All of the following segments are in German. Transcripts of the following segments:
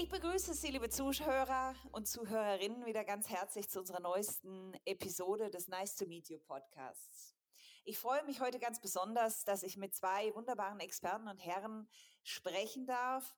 Ich begrüße Sie, liebe Zuhörer und Zuhörerinnen, wieder ganz herzlich zu unserer neuesten Episode des Nice to Meet You Podcasts. Ich freue mich heute ganz besonders, dass ich mit zwei wunderbaren Experten und Herren sprechen darf.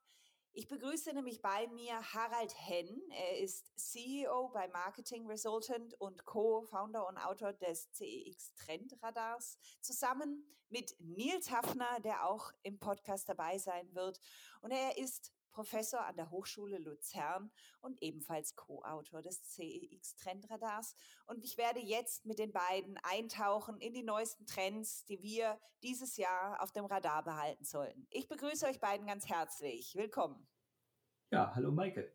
Ich begrüße nämlich bei mir Harald Henn. Er ist CEO bei Marketing Resultant und Co-Founder und Autor des CEX Trendradars, zusammen mit Nils Hafner, der auch im Podcast dabei sein wird. Und er ist Professor an der Hochschule Luzern und ebenfalls Co-Autor des CEX Trendradars. Und ich werde jetzt mit den beiden eintauchen in die neuesten Trends, die wir dieses Jahr auf dem Radar behalten sollten. Ich begrüße euch beiden ganz herzlich. Willkommen. Ja, hallo Maike.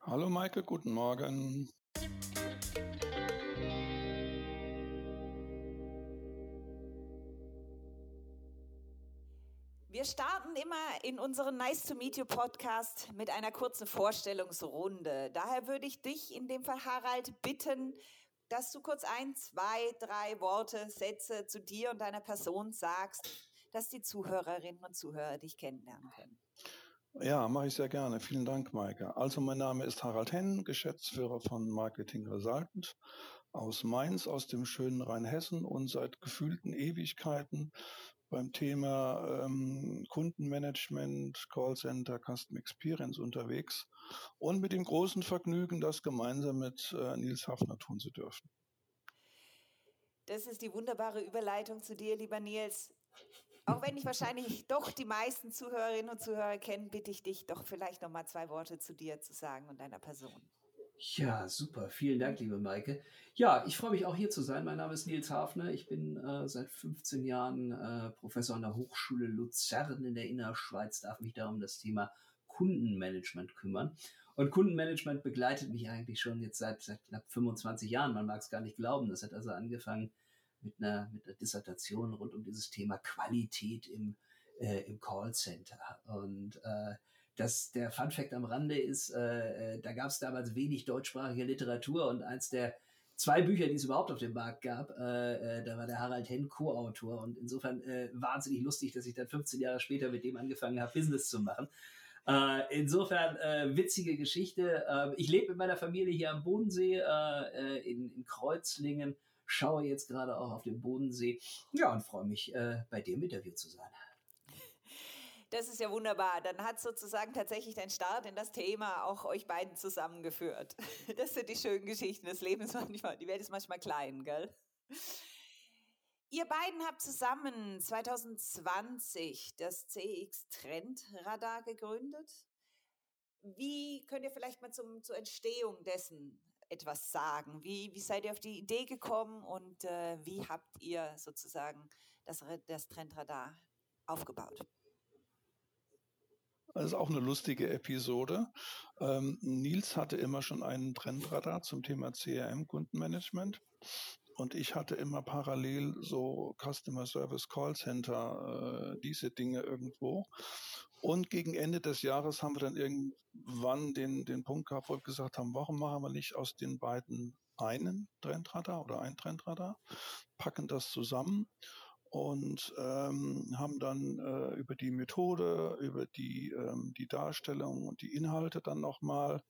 Hallo Maike, guten Morgen. Immer in unseren Nice to Meet You Podcast mit einer kurzen Vorstellungsrunde. Daher würde ich dich in dem Fall, Harald, bitten, dass du kurz ein, zwei, drei Worte, Sätze zu dir und deiner Person sagst, dass die Zuhörerinnen und Zuhörer dich kennenlernen können. Ja, mache ich sehr gerne. Vielen Dank, Maike. Also mein Name ist Harald Henn, Geschäftsführer von Marketing Resultant aus Mainz, aus dem schönen Rheinhessen und seit gefühlten Ewigkeiten beim Thema ähm, Kundenmanagement, Callcenter, Custom Experience unterwegs und mit dem großen Vergnügen, das gemeinsam mit äh, Nils Hafner tun zu dürfen. Das ist die wunderbare Überleitung zu dir, lieber Nils. Auch wenn ich wahrscheinlich doch die meisten Zuhörerinnen und Zuhörer kenne, bitte ich dich doch vielleicht noch mal zwei Worte zu dir zu sagen und deiner Person. Ja, super. Vielen Dank, liebe Maike. Ja, ich freue mich auch hier zu sein. Mein Name ist Nils Hafner. Ich bin äh, seit 15 Jahren äh, Professor an der Hochschule Luzern in der Innerschweiz, darf mich da um das Thema Kundenmanagement kümmern. Und Kundenmanagement begleitet mich eigentlich schon jetzt seit, seit knapp 25 Jahren. Man mag es gar nicht glauben. Das hat also angefangen mit einer, mit einer Dissertation rund um dieses Thema Qualität im, äh, im Callcenter. Und äh, das, der Fun Fact am Rande ist, äh, äh, da gab es damals wenig deutschsprachige Literatur und eins der zwei Bücher, die es überhaupt auf dem Markt gab, äh, äh, da war der Harald Henn Co-Autor und insofern äh, wahnsinnig lustig, dass ich dann 15 Jahre später mit dem angefangen habe, Business zu machen. Äh, insofern äh, witzige Geschichte. Äh, ich lebe mit meiner Familie hier am Bodensee äh, äh in, in Kreuzlingen, schaue jetzt gerade auch auf den Bodensee. Ja, und freue mich, äh, bei im Interview zu sein. Das ist ja wunderbar. Dann hat sozusagen tatsächlich dein Start in das Thema auch euch beiden zusammengeführt. Das sind die schönen Geschichten des Lebens manchmal. Die Welt ist manchmal klein, gell? Ihr beiden habt zusammen 2020 das CX Trendradar gegründet. Wie könnt ihr vielleicht mal zum, zur Entstehung dessen etwas sagen? Wie, wie seid ihr auf die Idee gekommen und äh, wie habt ihr sozusagen das, das Trendradar aufgebaut? Das ist auch eine lustige Episode. Ähm, Nils hatte immer schon einen Trendradar zum Thema CRM-Kundenmanagement. Und ich hatte immer parallel so Customer Service Call Center, äh, diese Dinge irgendwo. Und gegen Ende des Jahres haben wir dann irgendwann den, den Punkt gehabt, wo wir gesagt haben, warum machen wir nicht aus den beiden einen Trendradar oder ein Trendradar, packen das zusammen und ähm, haben dann äh, über die Methode, über die, ähm, die Darstellung und die Inhalte dann nochmal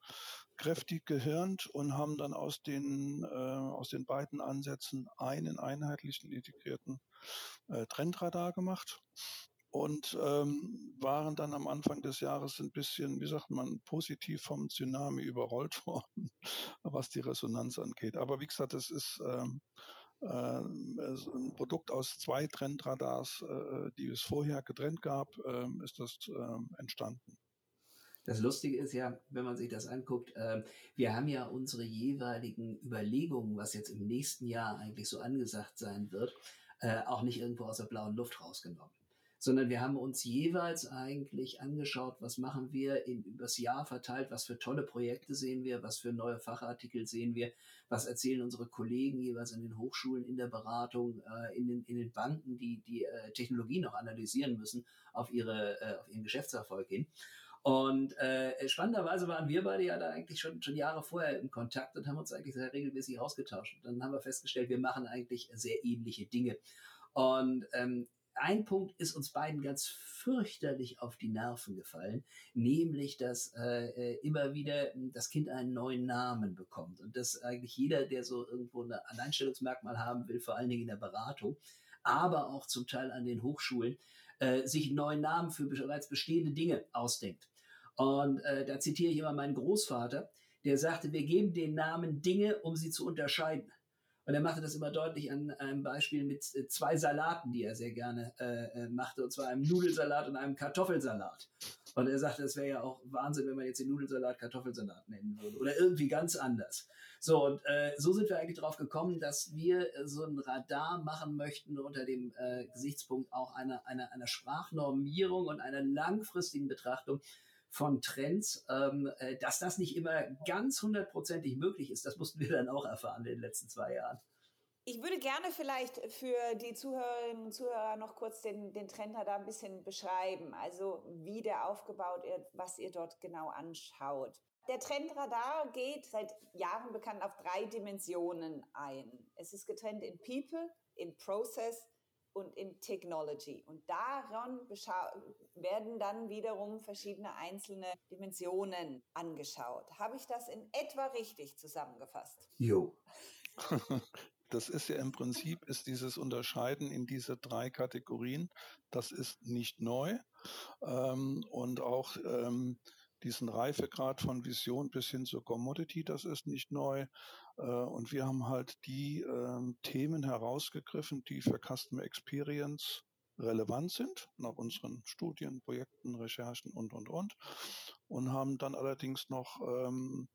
kräftig gehirnt und haben dann aus den, äh, aus den beiden Ansätzen einen einheitlichen integrierten äh, Trendradar gemacht und ähm, waren dann am Anfang des Jahres ein bisschen, wie sagt man, positiv vom Tsunami überrollt worden, was die Resonanz angeht. Aber wie gesagt, es ist ähm, äh, ein Produkt aus zwei Trendradars, äh, die es vorher getrennt gab, äh, ist das äh, entstanden. Das Lustige ist ja, wenn man sich das anguckt, wir haben ja unsere jeweiligen Überlegungen, was jetzt im nächsten Jahr eigentlich so angesagt sein wird, äh, auch nicht irgendwo aus der blauen Luft rausgenommen sondern wir haben uns jeweils eigentlich angeschaut, was machen wir in, übers Jahr verteilt, was für tolle Projekte sehen wir, was für neue Fachartikel sehen wir, was erzählen unsere Kollegen jeweils an den Hochschulen, in der Beratung, äh, in, den, in den Banken, die die äh, Technologie noch analysieren müssen auf, ihre, äh, auf ihren Geschäftserfolg hin. Und äh, spannenderweise waren wir beide ja da eigentlich schon, schon Jahre vorher im Kontakt und haben uns eigentlich sehr regelmäßig ausgetauscht. Und dann haben wir festgestellt, wir machen eigentlich sehr ähnliche Dinge. Und ähm, ein Punkt ist uns beiden ganz fürchterlich auf die Nerven gefallen, nämlich, dass äh, äh immer wieder das Kind einen neuen Namen bekommt und dass eigentlich jeder, der so irgendwo ein Alleinstellungsmerkmal haben will, vor allen Dingen in der Beratung, aber auch zum Teil an den Hochschulen, äh, sich einen neuen Namen für bereits bestehende Dinge ausdenkt. Und äh, da zitiere ich immer meinen Großvater, der sagte, wir geben den Namen Dinge, um sie zu unterscheiden. Und er machte das immer deutlich an einem Beispiel mit äh, zwei Salaten, die er sehr gerne äh, äh, machte, und zwar einem Nudelsalat und einem Kartoffelsalat. Und er sagte, es wäre ja auch Wahnsinn, wenn man jetzt den Nudelsalat Kartoffelsalat nennen würde oder irgendwie ganz anders. So, und äh, so sind wir eigentlich drauf gekommen, dass wir so ein Radar machen möchten unter dem äh, Gesichtspunkt auch einer, einer, einer Sprachnormierung und einer langfristigen Betrachtung von Trends, ähm, äh, dass das nicht immer ganz hundertprozentig möglich ist. Das mussten wir dann auch erfahren in den letzten zwei Jahren. Ich würde gerne vielleicht für die Zuhörerinnen und Zuhörer noch kurz den, den Trend da ein bisschen beschreiben, also wie der aufgebaut ist, was ihr dort genau anschaut. Der Trendradar geht seit Jahren bekannt auf drei Dimensionen ein. Es ist getrennt in People, in Process und in Technology. Und daran werden dann wiederum verschiedene einzelne Dimensionen angeschaut. Habe ich das in etwa richtig zusammengefasst? Jo. Das ist ja im Prinzip, ist dieses Unterscheiden in diese drei Kategorien, das ist nicht neu. Ähm, und auch ähm, diesen Reifegrad von Vision bis hin zur Commodity, das ist nicht neu. Äh, und wir haben halt die äh, Themen herausgegriffen, die für Customer Experience relevant sind, nach unseren Studien, Projekten, Recherchen und, und, und. Und haben dann allerdings noch ähm,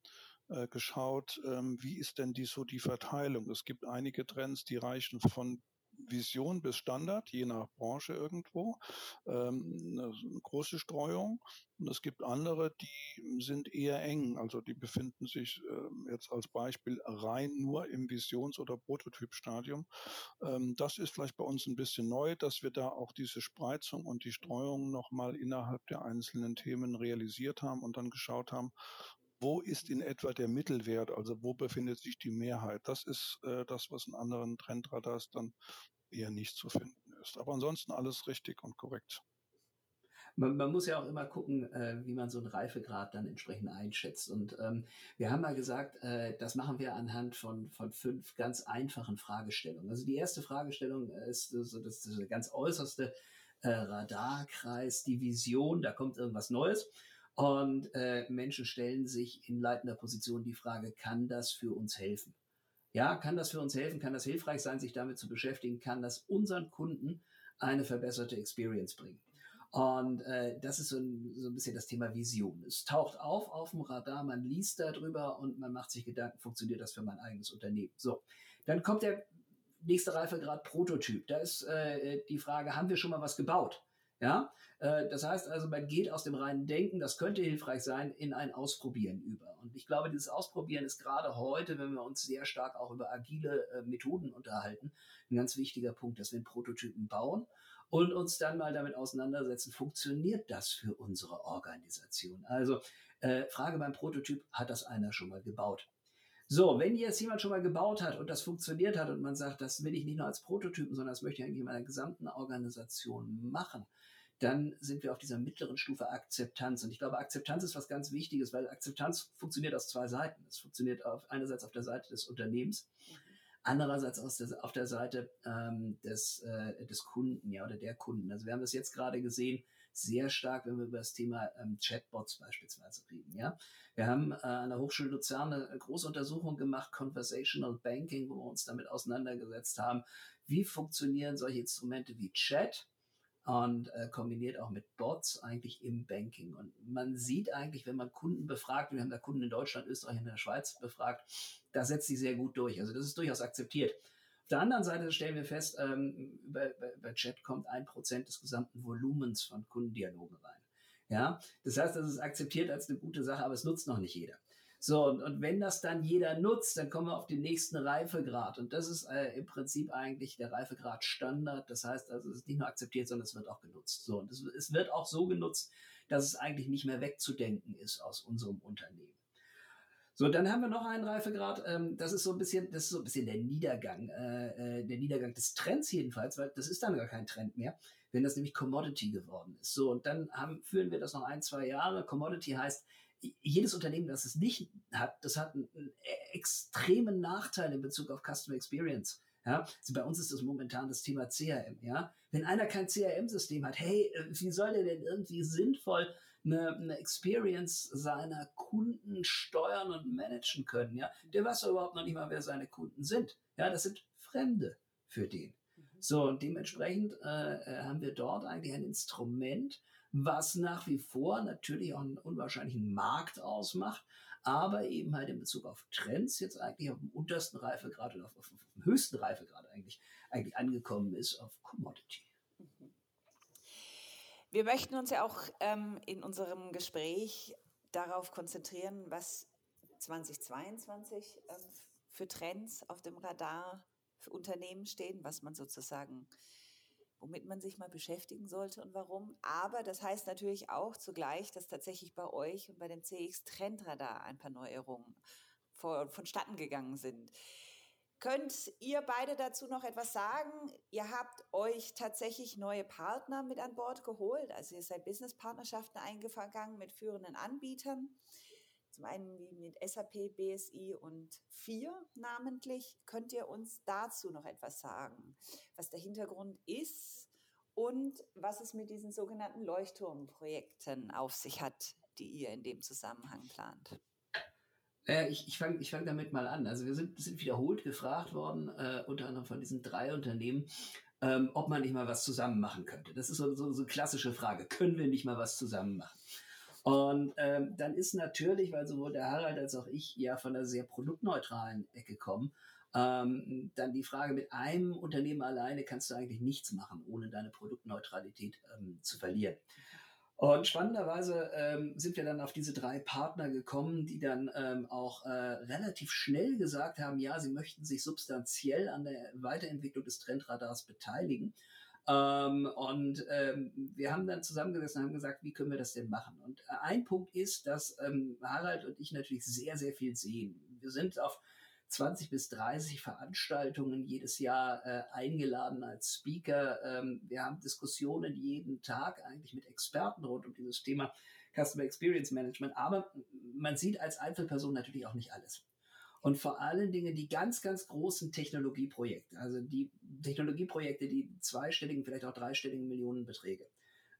äh, geschaut, ähm, wie ist denn die so die Verteilung. Es gibt einige Trends, die reichen von Vision bis Standard, je nach Branche irgendwo, ähm, eine große Streuung. Und es gibt andere, die sind eher eng, also die befinden sich ähm, jetzt als Beispiel rein nur im Visions- oder Prototypstadium. Ähm, das ist vielleicht bei uns ein bisschen neu, dass wir da auch diese Spreizung und die Streuung nochmal innerhalb der einzelnen Themen realisiert haben und dann geschaut haben, wo ist in etwa der Mittelwert, also wo befindet sich die Mehrheit. Das ist äh, das, was in anderen Trendradars dann eher nicht zu finden ist. Aber ansonsten alles richtig und korrekt. Man, man muss ja auch immer gucken, äh, wie man so einen Reifegrad dann entsprechend einschätzt. Und ähm, wir haben mal gesagt, äh, das machen wir anhand von, von fünf ganz einfachen Fragestellungen. Also die erste Fragestellung ist so das, das ganz äußerste äh, Radarkreis, die Vision, da kommt irgendwas Neues. Und äh, Menschen stellen sich in leitender Position die Frage, kann das für uns helfen? Ja, kann das für uns helfen? Kann das hilfreich sein, sich damit zu beschäftigen? Kann das unseren Kunden eine verbesserte Experience bringen? Und äh, das ist so ein, so ein bisschen das Thema Vision. Es taucht auf auf dem Radar, man liest darüber und man macht sich Gedanken, funktioniert das für mein eigenes Unternehmen? So, dann kommt der nächste Reifegrad Prototyp. Da ist äh, die Frage, haben wir schon mal was gebaut? Ja, äh, das heißt also, man geht aus dem reinen Denken, das könnte hilfreich sein, in ein Ausprobieren über. Und ich glaube, dieses Ausprobieren ist gerade heute, wenn wir uns sehr stark auch über agile äh, Methoden unterhalten, ein ganz wichtiger Punkt, dass wir Prototypen bauen und uns dann mal damit auseinandersetzen, funktioniert das für unsere Organisation? Also äh, Frage beim Prototyp, hat das einer schon mal gebaut? So, wenn jetzt jemand schon mal gebaut hat und das funktioniert hat und man sagt, das will ich nicht nur als Prototypen, sondern das möchte ich eigentlich in meiner gesamten Organisation machen, dann sind wir auf dieser mittleren Stufe Akzeptanz. Und ich glaube, Akzeptanz ist was ganz Wichtiges, weil Akzeptanz funktioniert aus zwei Seiten. Es funktioniert auf, einerseits auf der Seite des Unternehmens, andererseits aus der, auf der Seite ähm, des, äh, des Kunden, ja, oder der Kunden. Also wir haben das jetzt gerade gesehen, sehr stark, wenn wir über das Thema ähm, Chatbots beispielsweise reden. Ja, wir haben äh, an der Hochschule Luzern eine große Untersuchung gemacht, Conversational Banking, wo wir uns damit auseinandergesetzt haben, wie funktionieren solche Instrumente wie Chat und äh, kombiniert auch mit Bots eigentlich im Banking. Und man sieht eigentlich, wenn man Kunden befragt, wir haben da Kunden in Deutschland, Österreich und der Schweiz befragt, da setzt sich sehr gut durch. Also das ist durchaus akzeptiert. Auf der anderen Seite stellen wir fest, ähm, über, über Chat kommt ein Prozent des gesamten Volumens von Kundendialogen rein. Ja, das heißt, das ist akzeptiert als eine gute Sache, aber es nutzt noch nicht jeder. So, und, und wenn das dann jeder nutzt, dann kommen wir auf den nächsten Reifegrad. Und das ist äh, im Prinzip eigentlich der Reifegrad Standard. Das heißt also, es ist nicht nur akzeptiert, sondern es wird auch genutzt. So, und es, es wird auch so genutzt, dass es eigentlich nicht mehr wegzudenken ist aus unserem Unternehmen. So, dann haben wir noch einen Reifegrad. Ähm, das ist so ein bisschen, das ist so ein bisschen der Niedergang, äh, äh, der Niedergang des Trends jedenfalls, weil das ist dann gar kein Trend mehr, wenn das nämlich Commodity geworden ist. So, und dann haben, führen wir das noch ein, zwei Jahre. Commodity heißt, jedes Unternehmen, das es nicht hat, das hat einen, einen extremen Nachteil in Bezug auf Customer Experience. Ja, also bei uns ist das momentan das Thema CRM. Ja, wenn einer kein CRM-System hat, hey, äh, wie soll der denn irgendwie sinnvoll eine, eine Experience seiner Kunden steuern und managen können? Ja, der weiß überhaupt noch nicht mal, wer seine Kunden sind. Ja, das sind Fremde für den. Mhm. So, und dementsprechend äh, äh, haben wir dort eigentlich ein Instrument, was nach wie vor natürlich auch einen unwahrscheinlichen Markt ausmacht, aber eben halt in Bezug auf Trends jetzt eigentlich auf dem untersten Reifegrad oder auf, auf, auf dem höchsten Reifegrad eigentlich, eigentlich angekommen ist auf Commodity. Mhm. Wir möchten uns ja auch ähm, in unserem Gespräch darauf konzentrieren, was 2022 ähm, für Trends auf dem Radar für Unternehmen stehen, was man sozusagen womit man sich mal beschäftigen sollte und warum. Aber das heißt natürlich auch zugleich, dass tatsächlich bei euch und bei dem CX Trendradar ein paar Neuerungen vor, vonstatten gegangen sind. Könnt ihr beide dazu noch etwas sagen? Ihr habt euch tatsächlich neue Partner mit an Bord geholt. Also ihr seid Businesspartnerschaften eingegangen mit führenden Anbietern. Zum einen mit SAP, BSI und FIR namentlich. Könnt ihr uns dazu noch etwas sagen, was der Hintergrund ist und was es mit diesen sogenannten Leuchtturmprojekten auf sich hat, die ihr in dem Zusammenhang plant? Äh, ich ich fange ich fang damit mal an. Also wir sind, sind wiederholt gefragt worden, äh, unter anderem von diesen drei Unternehmen, ähm, ob man nicht mal was zusammen machen könnte. Das ist so, so, so eine klassische Frage. Können wir nicht mal was zusammen machen? Und ähm, dann ist natürlich, weil sowohl der Harald als auch ich ja von einer sehr produktneutralen Ecke kommen, ähm, dann die Frage, mit einem Unternehmen alleine kannst du eigentlich nichts machen, ohne deine Produktneutralität ähm, zu verlieren. Und spannenderweise ähm, sind wir dann auf diese drei Partner gekommen, die dann ähm, auch äh, relativ schnell gesagt haben, ja, sie möchten sich substanziell an der Weiterentwicklung des Trendradars beteiligen. Ähm, und ähm, wir haben dann zusammengesessen und haben gesagt, wie können wir das denn machen? Und äh, ein Punkt ist, dass ähm, Harald und ich natürlich sehr, sehr viel sehen. Wir sind auf 20 bis 30 Veranstaltungen jedes Jahr äh, eingeladen als Speaker. Ähm, wir haben Diskussionen jeden Tag eigentlich mit Experten rund um dieses Thema Customer Experience Management. Aber man sieht als Einzelperson natürlich auch nicht alles und vor allen Dingen die ganz, ganz großen Technologieprojekte, also die Technologieprojekte, die zweistelligen, vielleicht auch dreistelligen Millionenbeträge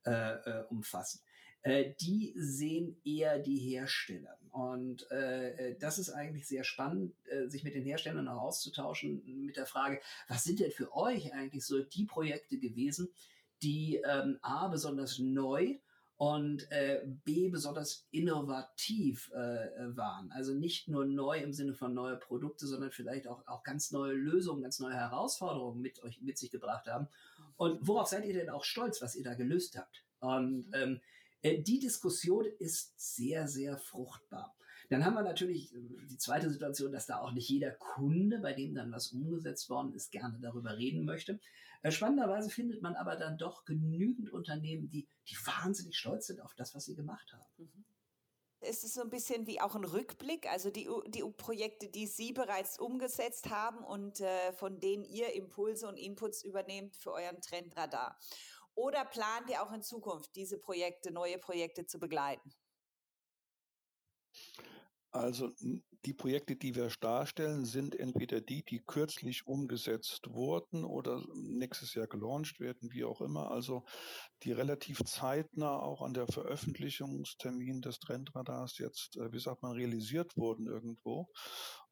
äh, äh, umfassen. Äh, die sehen eher die Hersteller. Und äh, das ist eigentlich sehr spannend, äh, sich mit den Herstellern auch auszutauschen, mit der Frage, was sind denn für euch eigentlich so die Projekte gewesen, die ähm, A besonders neu und äh, B besonders innovativ äh, waren. Also nicht nur neu im Sinne von neue Produkte, sondern vielleicht auch, auch ganz neue Lösungen, ganz neue Herausforderungen mit euch mit sich gebracht haben. Und worauf seid ihr denn auch stolz, was ihr da gelöst habt? Und ähm, äh, die Diskussion ist sehr, sehr fruchtbar. Dann haben wir natürlich äh, die zweite Situation, dass da auch nicht jeder Kunde, bei dem dann was umgesetzt worden ist, gerne darüber reden möchte. Äh, spannenderweise findet man aber dann doch genügend Unternehmen, die, die wahnsinnig stolz sind auf das, was sie gemacht haben. Mhm. Es ist so ein bisschen wie auch ein Rückblick, also die, die Projekte, die Sie bereits umgesetzt haben und äh, von denen ihr Impulse und Inputs übernehmt für euren Trendradar. Oder plant ihr auch in Zukunft diese Projekte, neue Projekte zu begleiten? Also die Projekte, die wir darstellen, sind entweder die, die kürzlich umgesetzt wurden oder nächstes Jahr gelauncht werden, wie auch immer. Also die relativ zeitnah auch an der Veröffentlichungstermin des Trendradars jetzt, äh, wie sagt man, realisiert wurden irgendwo.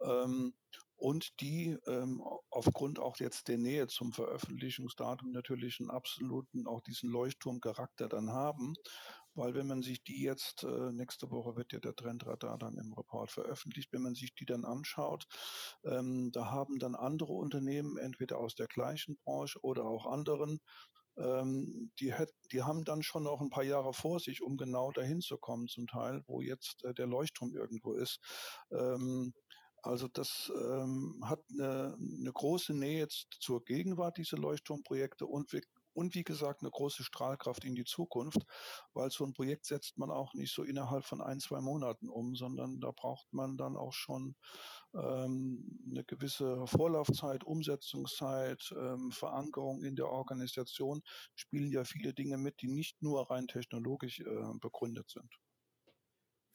Ähm, und die ähm, aufgrund auch jetzt der Nähe zum Veröffentlichungsdatum natürlich einen absoluten, auch diesen Leuchtturmcharakter dann haben, weil wenn man sich die jetzt, äh, nächste Woche wird ja der Trendradar dann im Report veröffentlicht, wenn man sich die dann anschaut, ähm, da haben dann andere Unternehmen, entweder aus der gleichen Branche oder auch anderen, ähm, die, die haben dann schon noch ein paar Jahre vor sich, um genau dahin zu kommen, zum Teil, wo jetzt äh, der Leuchtturm irgendwo ist. Ähm, also das ähm, hat eine, eine, große Nähe zur Gegenwart, diese Leuchtturmprojekte, und wir und wie gesagt eine große Strahlkraft in die Zukunft, weil so ein Projekt setzt man auch nicht so innerhalb von ein, zwei Monaten um, sondern da braucht man dann auch schon ähm, eine gewisse Vorlaufzeit, Umsetzungszeit, ähm, Verankerung in der Organisation, spielen ja viele Dinge mit, die nicht nur rein technologisch äh, begründet sind.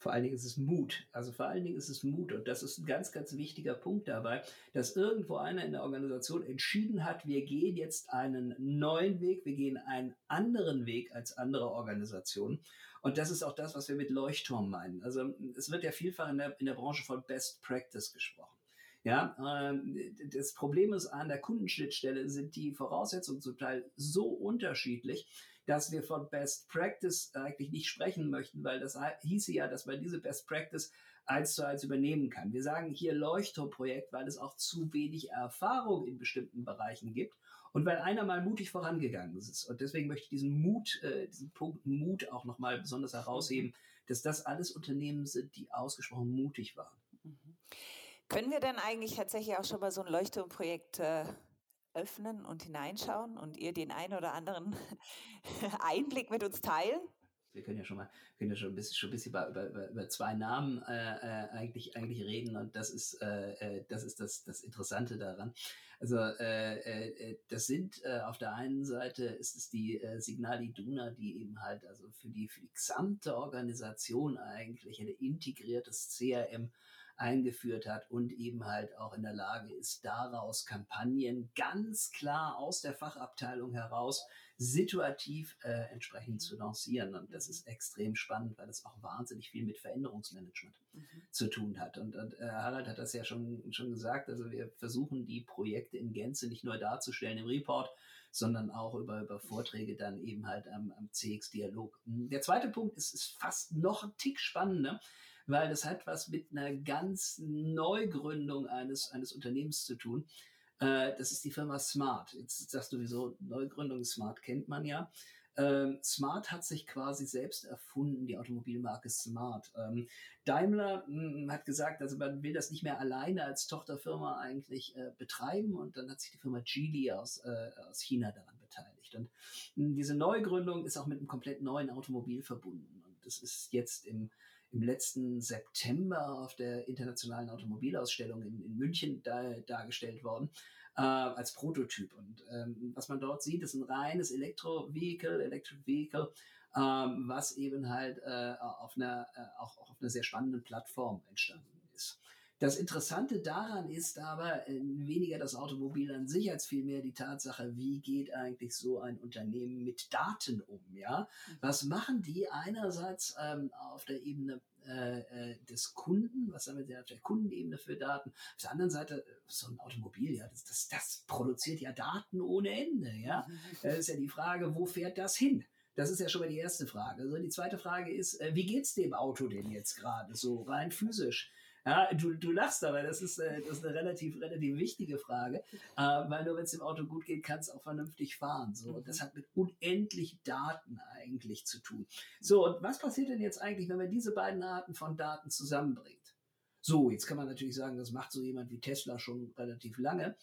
Vor allen Dingen ist es Mut. Also vor allen Dingen ist es Mut. Und das ist ein ganz, ganz wichtiger Punkt dabei, dass irgendwo einer in der Organisation entschieden hat, wir gehen jetzt einen neuen Weg, wir gehen einen anderen Weg als andere Organisationen. Und das ist auch das, was wir mit Leuchtturm meinen. Also es wird ja vielfach in der, in der Branche von Best Practice gesprochen. Ja, ähm, das Problem ist, an der Kundenschnittstelle sind die Voraussetzungen zum Teil so unterschiedlich, dass wir von Best Practice eigentlich nicht sprechen möchten, weil das hieße ja, dass man diese Best Practice eins zu eins übernehmen kann. Wir sagen hier Leuchtturmprojekt, weil es auch zu wenig Erfahrung in bestimmten Bereichen gibt und weil einer mal mutig vorangegangen ist. Und deswegen möchte ich diesen Mut, äh, diesen Punkt Mut auch nochmal besonders herausheben, dass das alles Unternehmen sind, die ausgesprochen mutig waren. Mhm. Können wir denn eigentlich tatsächlich auch schon mal so ein Leuchtturmprojekt äh, öffnen und hineinschauen und ihr den einen oder anderen Einblick mit uns teilen? Wir können ja schon mal, können ja schon ein bisschen, schon ein bisschen über, über, über zwei Namen äh, äh, eigentlich, eigentlich reden und das ist, äh, äh das, ist das, das Interessante daran. Also äh, äh, das sind auf der einen Seite ist es die Signal Iduna, die eben halt also für die, für die gesamte Organisation eigentlich ein integriertes CRM eingeführt hat und eben halt auch in der Lage ist, daraus Kampagnen ganz klar aus der Fachabteilung heraus situativ äh, entsprechend zu lancieren. Und das ist extrem spannend, weil es auch wahnsinnig viel mit Veränderungsmanagement mhm. zu tun hat. Und, und äh, Harald hat das ja schon, schon gesagt. Also wir versuchen die Projekte in Gänze nicht nur darzustellen im Report, sondern auch über, über Vorträge dann eben halt am, am CX-Dialog. Der zweite Punkt ist, ist fast noch ein Tick spannender weil das hat was mit einer ganz Neugründung eines, eines Unternehmens zu tun. Äh, das ist die Firma Smart. Jetzt sagst du, wieso Neugründung Smart kennt man ja. Ähm, Smart hat sich quasi selbst erfunden, die Automobilmarke Smart. Ähm, Daimler mh, hm, hat gesagt, also man will das nicht mehr alleine als Tochterfirma eigentlich äh, betreiben und dann hat sich die Firma Geely aus, äh, aus China daran beteiligt. Und mh, hm, diese Neugründung ist auch mit einem komplett neuen Automobil verbunden. Und das ist jetzt im im letzten September auf der internationalen Automobilausstellung in, in München da, dargestellt worden äh, als Prototyp. Und ähm, was man dort sieht, ist ein reines Elektro-Vehicle, Electric Vehicle, ähm, was eben halt äh, auf, einer, äh, auch, auch auf einer sehr spannenden Plattform entstanden ist. Das Interessante daran ist aber äh, weniger das Automobil an sich als vielmehr die Tatsache, wie geht eigentlich so ein Unternehmen mit Daten um, ja? Mhm. Was machen die einerseits ähm, auf der Ebene äh, äh, des Kunden, was haben wir auf der Kundenebene für Daten? Auf der anderen Seite, so ein Automobil, ja, das, das, das produziert ja Daten ohne Ende, ja? Mhm. Das ist ja die Frage, wo fährt das hin? Das ist ja schon mal die erste Frage. Also die zweite Frage ist, wie geht's dem Auto denn jetzt gerade so rein physisch? Ja, du, du lachst aber, das ist, äh, das ist eine relativ, relativ wichtige Frage, äh, weil nur wenn es dem Auto gut geht, kann es auch vernünftig fahren. So. Und das hat mit unendlich Daten eigentlich zu tun. So, und was passiert denn jetzt eigentlich, wenn man diese beiden Arten von Daten zusammenbringt? So, jetzt kann man natürlich sagen, das macht so jemand wie Tesla schon relativ lange.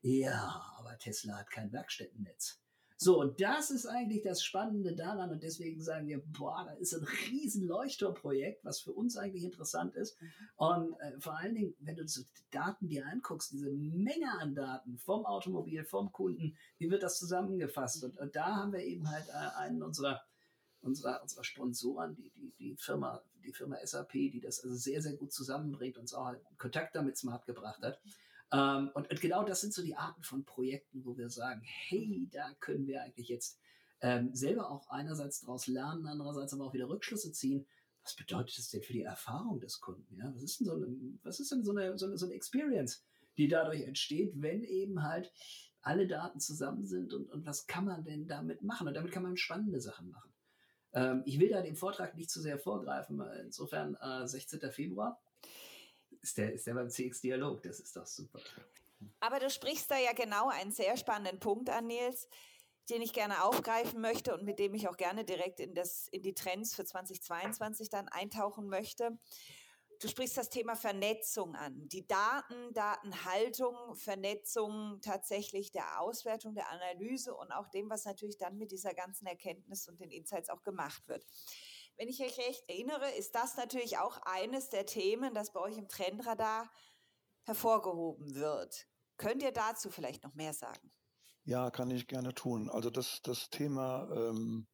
Ja, aber Tesla hat kein Werkstättennetz. So, und das ist eigentlich das Spannende daran und deswegen sagen wir, boah, da ist ein riesen Leuchtturmprojekt, was für uns eigentlich interessant ist. Mhm. Und äh, vor allen Dingen, wenn du so die Daten dir anguckst, diese Menge an Daten vom Automobil, vom Kunden, wie wird das zusammengefasst? Und, und da haben wir eben halt äh, einen unserer unserer, unserer Sponsoren, die, die, die Firma, die Firma SAP, die das also sehr, sehr gut zusammenbringt und uns auch Kontakt damit Smart gebracht hat. Ähm, und, und, genau das sind so die Arten von Projekten, wo wir sagen, hey, da können wir eigentlich jetzt ähm, selber auch einerseits daraus lernen, andererseits aber auch wieder Rückschlüsse ziehen. Was bedeutet das denn für die Erfahrung des Kunden? Ja? Was ist denn so eine, was ist denn so eine, so eine, so eine Experience, die dadurch entsteht, wenn eben halt alle Daten zusammen sind und, und was kann man denn damit machen? Und damit kann man spannende Sachen machen. Ähm, ich will da dem Vortrag nicht zu sehr vorgreifen. Insofern äh, 16. Februar ist der, ist der beim CX-Dialog. Das ist doch super. Aber du sprichst da ja genau einen sehr spannenden Punkt an, Nils, den ich gerne aufgreifen möchte und mit dem ich auch gerne direkt in, das, in die Trends für 2022 dann eintauchen möchte. Du sprichst das Thema Vernetzung an. Die Daten, Datenhaltung, Vernetzung tatsächlich der Auswertung, der Analyse und auch dem, was natürlich dann mit dieser ganzen Erkenntnis und den Insights auch gemacht wird. Wenn ich mich recht erinnere, ist das natürlich auch eines der Themen, das bei euch im Trendradar hervorgehoben wird. Könnt ihr dazu vielleicht noch mehr sagen? Ja, kann ich gerne tun. Also das, das Thema ähm,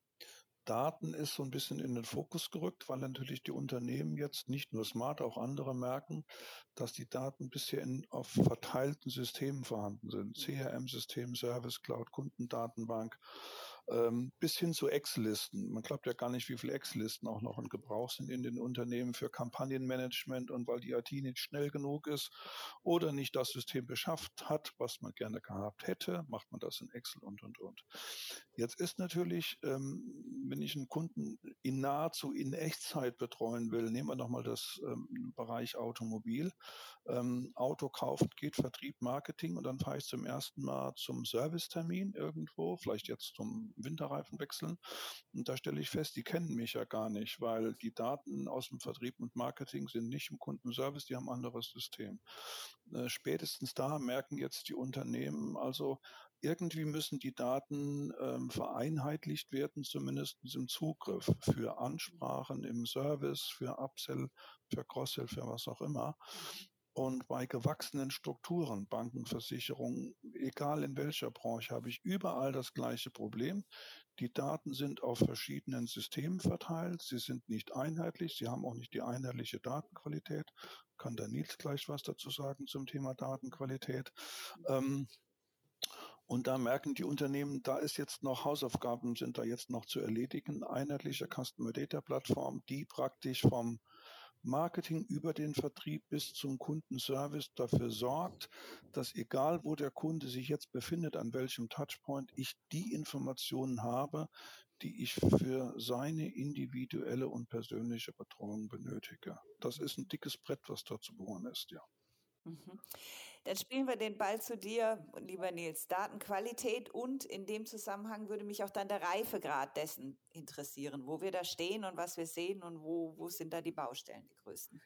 Daten ist so ein bisschen in den Fokus gerückt, weil natürlich die Unternehmen jetzt nicht nur Smart, auch andere merken, dass die Daten bisher in, auf verteilten Systemen vorhanden sind. Mhm. CRM-System, Service Cloud, Kundendatenbank ähm, bis hin zu Excel-Listen. Man glaubt ja gar nicht, wie viele Excel-Listen auch noch in Gebrauch sind in den Unternehmen für Kampagnenmanagement und weil die IT nicht schnell genug ist oder nicht das System beschafft hat, was man gerne gehabt hätte, macht man das in Excel und, und, und. Jetzt ist natürlich, ähm, wenn ich einen Kunden in nahezu in Echtzeit betreuen will, nehmen wir nochmal das ähm, Bereich Automobil. Ähm, Auto kauft, geht Vertrieb, Marketing und dann fahre ich zum ersten Mal zum Servicetermin irgendwo, vielleicht jetzt zum Winterreifen wechseln. Und da stelle ich fest, die kennen mich ja gar nicht, weil die Daten aus dem Vertrieb und Marketing sind nicht im Kundenservice, die haben ein anderes System. Äh, spätestens da merken jetzt die Unternehmen, also irgendwie müssen die Daten ähm, vereinheitlicht werden, zumindest im Zugriff für Ansprachen im Service, für Upsell, für Crosssell, für was auch immer. Und bei gewachsenen Strukturen, Banken, Versicherungen, egal in welcher Branche, habe ich überall das gleiche Problem. Die Daten sind auf verschiedenen Systemen verteilt. Sie sind nicht einheitlich. Sie haben auch nicht die einheitliche Datenqualität. Kann der Nils gleich was dazu sagen zum Thema Datenqualität. Ähm, und da merken die Unternehmen, da ist jetzt noch Hausaufgaben, sind da jetzt noch zu erledigen. Einheitliche Customer Data Plattform, die praktisch vom Marketing über den Vertrieb bis zum Kundenservice dafür sorgt, dass egal wo der Kunde sich jetzt befindet, an welchem Touchpoint, ich die Informationen habe, die ich für seine individuelle und persönliche Betreuung benötige. Das ist ein dickes Brett, was da zu bohren ist, ja. Mhm. Dann spielen wir den Ball zu dir, lieber Nils. Datenqualität und in dem Zusammenhang würde mich auch dann der Reifegrad dessen interessieren, wo wir da stehen und was wir sehen und wo, wo sind da die Baustellen, die größten.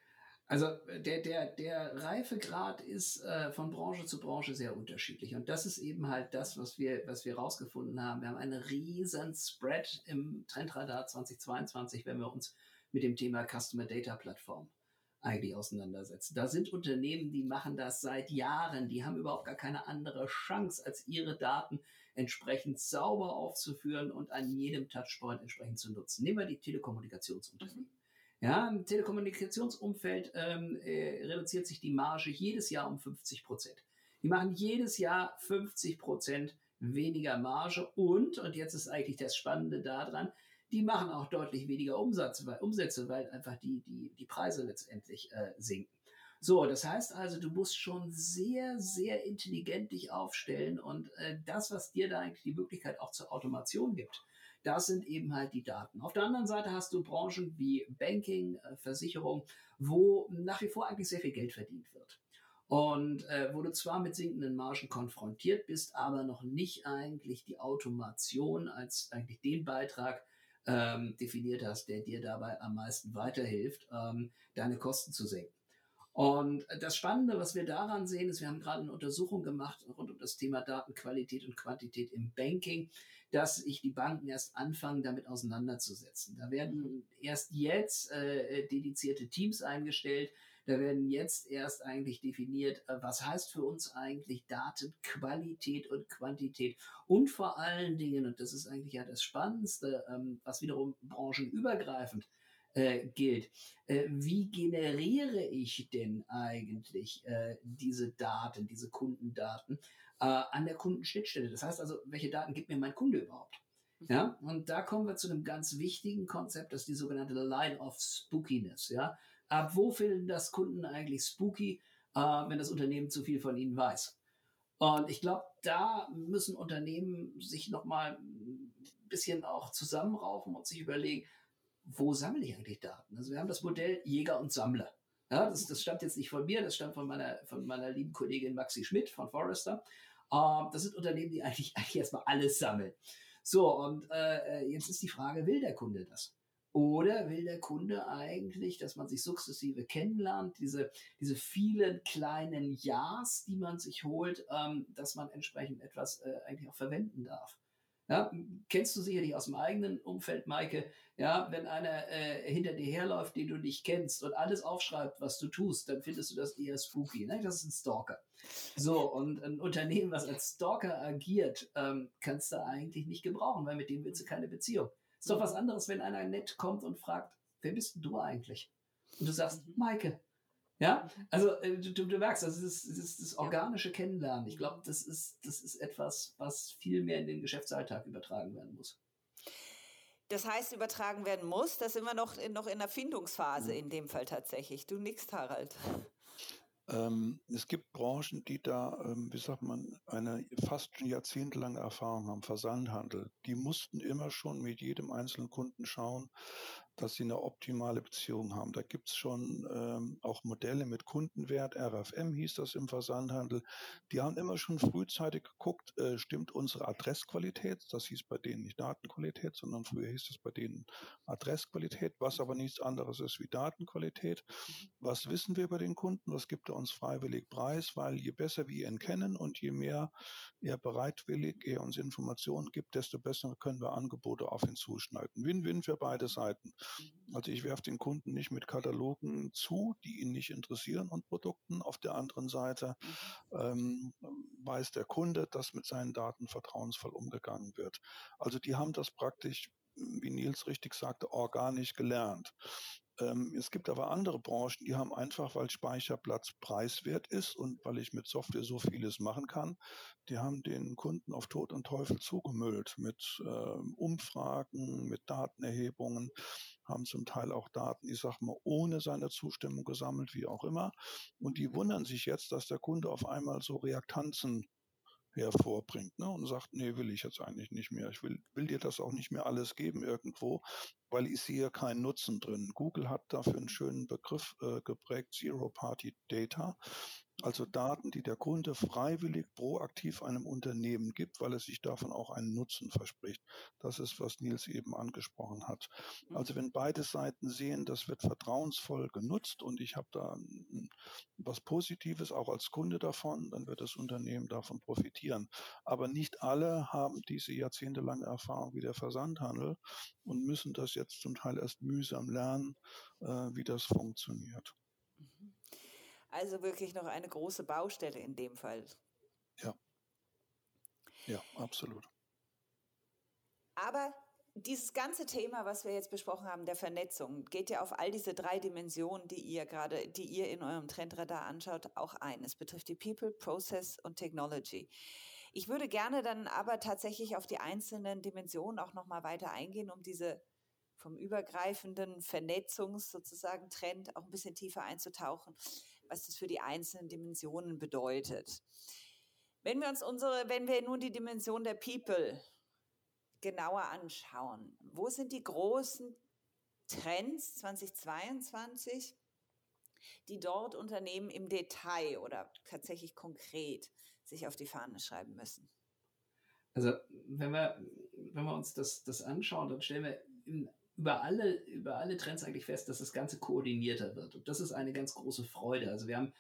Also der, der, der Reifegrad ist äh, von Branche zu Branche sehr unterschiedlich. Und das ist eben halt das, was wir, was wir rausgefunden haben. Wir haben einen riesen Spread im Trendradar 2022, wenn wir uns mit dem Thema Customer Data Plattform eigentlich auseinandersetzen. Da sind Unternehmen, die machen das seit Jahren, die haben überhaupt gar keine andere Chance, als ihre Daten entsprechend sauber aufzuführen und an jedem Touchpoint entsprechend zu nutzen. Nehmen wir die Telekommunikationsunternehmen. Mhm. Ja, im Telekommunikationsumfeld ähm, äh, reduziert sich die Marge jedes Jahr um 50 Prozent. Die machen jedes Jahr 50 Prozent weniger Marge und, und jetzt ist eigentlich das Spannende daran, die machen auch deutlich weniger Umsatz, weil, Umsätze, weil einfach die, die, die Preise letztendlich äh, sinken. So, das heißt also, du musst schon sehr, sehr intelligent dich aufstellen und äh, das, was dir da eigentlich die Möglichkeit auch zur Automation gibt, das sind eben halt die Daten. Auf der anderen Seite hast du Branchen wie Banking, äh, Versicherung, wo nach wie vor eigentlich sehr viel Geld verdient wird. Und äh, wo du zwar mit sinkenden Margen konfrontiert bist, aber noch nicht eigentlich die Automation als eigentlich den Beitrag ähm, definiert hast, der dir dabei am meisten weiterhilft, ähm, deine Kosten zu senken. Und das Spannende, was wir daran sehen, ist, wir haben gerade eine Untersuchung gemacht rund um das Thema Datenqualität und Quantität im Banking, dass sich die Banken erst anfangen, damit auseinanderzusetzen. Da werden erst jetzt äh, dedizierte Teams eingestellt, da werden jetzt erst eigentlich definiert, äh, was heißt für uns eigentlich Datenqualität und Quantität und vor allen Dingen, und das ist eigentlich ja das Spannendste, ähm, was wiederum branchenübergreifend äh, gilt. Äh, wie generiere ich denn eigentlich äh, diese Daten, diese Kundendaten an der Kundenschnittstelle? Das heißt also, welche Daten gibt mir mein Kunde überhaupt? Mhm. Ja, und da kommen wir zu einem ganz wichtigen Konzept, das ist die sogenannte Line of Spookiness. Ja, Ab wo finden das Kunden eigentlich spooky, äh, wenn das Unternehmen zu viel von ihnen weiß? Und ich glaube, da müssen Unternehmen sich nochmal ein bisschen auch zusammenraufen und sich überlegen, wo sammle ich eigentlich Daten? Also wir haben das Modell Jäger und Sammler. Ja, das, das stammt jetzt nicht von mir, das stammt von meiner, von meiner lieben Kollegin Maxi Schmidt von Forrester. Ähm, das sind Unternehmen, die eigentlich, eigentlich erstmal alles sammeln. So, und äh, jetzt ist die Frage, will der Kunde das? Oder will der Kunde eigentlich, dass man sich sukzessive kennenlernt, diese, diese vielen kleinen Ja's, die man sich holt, ähm, dass man entsprechend etwas äh, eigentlich auch verwenden darf? Ja, kennst du sicherlich aus dem eigenen Umfeld, Maike, ja, wenn einer äh, hinter dir herläuft, den du nicht kennst und alles aufschreibt, was du tust, dann findest du das eher spooky. Ne? Das ist ein Stalker. So, und ein Unternehmen, was als Stalker agiert, ähm, kannst du eigentlich nicht gebrauchen, weil mit dem willst du keine Beziehung. Ist doch was anderes, wenn einer nett kommt und fragt, wer bist du eigentlich? Und du sagst, mhm. Maike. Ja, also äh, du, du merkst, das ist, das ist das organische Kennenlernen. Ich glaube, das ist, das ist etwas, was viel mehr in den Geschäftsalltag übertragen werden muss. Das heißt, übertragen werden muss, da sind wir noch in, noch in der Findungsphase in dem Fall tatsächlich. Du nix, Harald. Ähm, es gibt Branchen, die da, ähm, wie sagt man, eine fast schon jahrzehntelange Erfahrung haben, Versandhandel. Die mussten immer schon mit jedem einzelnen Kunden schauen, dass sie eine optimale Beziehung haben. Da gibt's schon ähm, auch Modelle mit Kundenwert, RFM hieß das im Versandhandel. Die haben immer schon frühzeitig geguckt, äh, stimmt unsere Adressqualität, das hieß bei denen nicht Datenqualität, sondern früher hieß es bei denen Adressqualität, was aber nichts anderes ist wie Datenqualität. Was wissen wir über den Kunden? Was gibt er uns freiwillig preis? Weil je besser wir ihn kennen und je mehr er bereitwillig er uns Informationen gibt, desto besser können wir Angebote auf ihn zuschneiden. Win-win für beide Seiten. Also ich werfe den Kunden nicht mit Katalogen zu, die ihn nicht interessieren und Produkten. Auf der anderen Seite ähm, weiß der Kunde, dass mit seinen Daten vertrauensvoll umgegangen wird. Also die haben das praktisch, wie Nils richtig sagte, organisch gelernt. Ähm, es gibt aber andere Branchen, die haben einfach, weil Speicherplatz preiswert ist und weil ich mit Software so vieles machen kann, die haben den Kunden auf Tod und Teufel zugemüllt mit äh, Umfragen, mit Datenerhebungen, haben zum Teil auch Daten, ich sag mal, ohne seine Zustimmung gesammelt, wie auch immer. Und die wundern sich jetzt, dass der Kunde auf einmal so Reaktanzen hervorbringt ne, und sagt, nee, will ich jetzt eigentlich nicht mehr. Ich will, will dir das auch nicht mehr alles geben irgendwo, weil ich sehe keinen Nutzen drin. Google hat dafür einen schönen Begriff äh, geprägt, Zero Party Data also Daten, die der Kunde freiwillig proaktiv einem Unternehmen gibt, weil er sich davon auch einen Nutzen verspricht. Das ist, was Nils eben angesprochen hat. Also wenn beide Seiten sehen, das wird vertrauensvoll genutzt und ich habe da was Positives auch als Kunde davon, dann wird das Unternehmen davon profitieren. Aber nicht alle haben diese jahrzehntelange Erfahrung wie der Versandhandel und müssen das jetzt zum Teil erst mühsam lernen, äh, wie das funktioniert. Also wirklich noch eine große Baustelle in dem Fall. Ja. Ja, absolut. Aber dieses ganze Thema, was wir jetzt besprochen haben, der Vernetzung, geht ja auf all diese drei Dimensionen, die ihr gerade, die ihr in eurem Trendradar anschaut, auch ein. Es betrifft die People, Process und Technology. Ich würde gerne dann aber tatsächlich auf die einzelnen Dimensionen auch nochmal weiter eingehen, um diese vom übergreifenden Vernetzungs sozusagen Trend auch ein bisschen tiefer einzutauchen was das für die einzelnen Dimensionen bedeutet. Wenn wir uns unsere, wenn wir nun die Dimension der People genauer anschauen, wo sind die großen Trends 2022, die dort Unternehmen im Detail oder tatsächlich konkret sich auf die Fahne schreiben müssen? Also wenn wir, wenn wir uns das, das anschauen, dann stellen wir in über alle, über alle Trends eigentlich fest, dass das Ganze koordinierter wird. Und das ist eine ganz große Freude. Also wir haben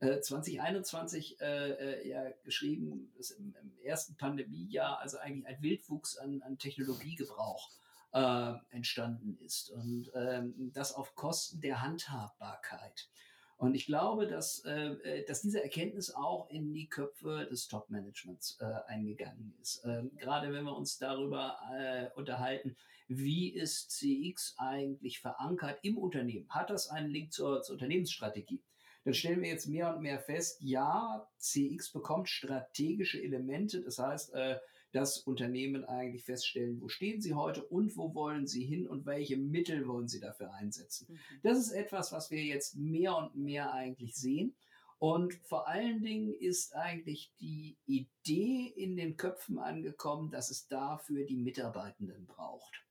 äh, 2021 äh, äh, ja geschrieben, dass im, im, ersten Pandemiejahr also eigentlich ein Wildwuchs an, an Technologiegebrauch äh, entstanden ist. Und ähm, das auf Kosten der Handhabbarkeit. Und ich glaube, dass, äh, äh, dass diese Erkenntnis auch in die Köpfe des Top-Managements äh, eingegangen ist. Ähm, gerade wenn wir uns darüber äh, unterhalten, wie ist CX eigentlich verankert im Unternehmen? Hat das einen Link zur, zur Unternehmensstrategie? Dann stellen wir jetzt mehr und mehr fest, ja, CX bekommt strategische Elemente. Das heißt, äh, dass Unternehmen eigentlich feststellen, wo stehen sie heute und wo wollen sie hin und welche Mittel wollen sie dafür einsetzen. Mhm. Das ist etwas, was wir jetzt mehr und mehr eigentlich sehen. Und vor allen Dingen ist eigentlich die Idee in den Köpfen angekommen, dass es dafür die Mitarbeitenden braucht.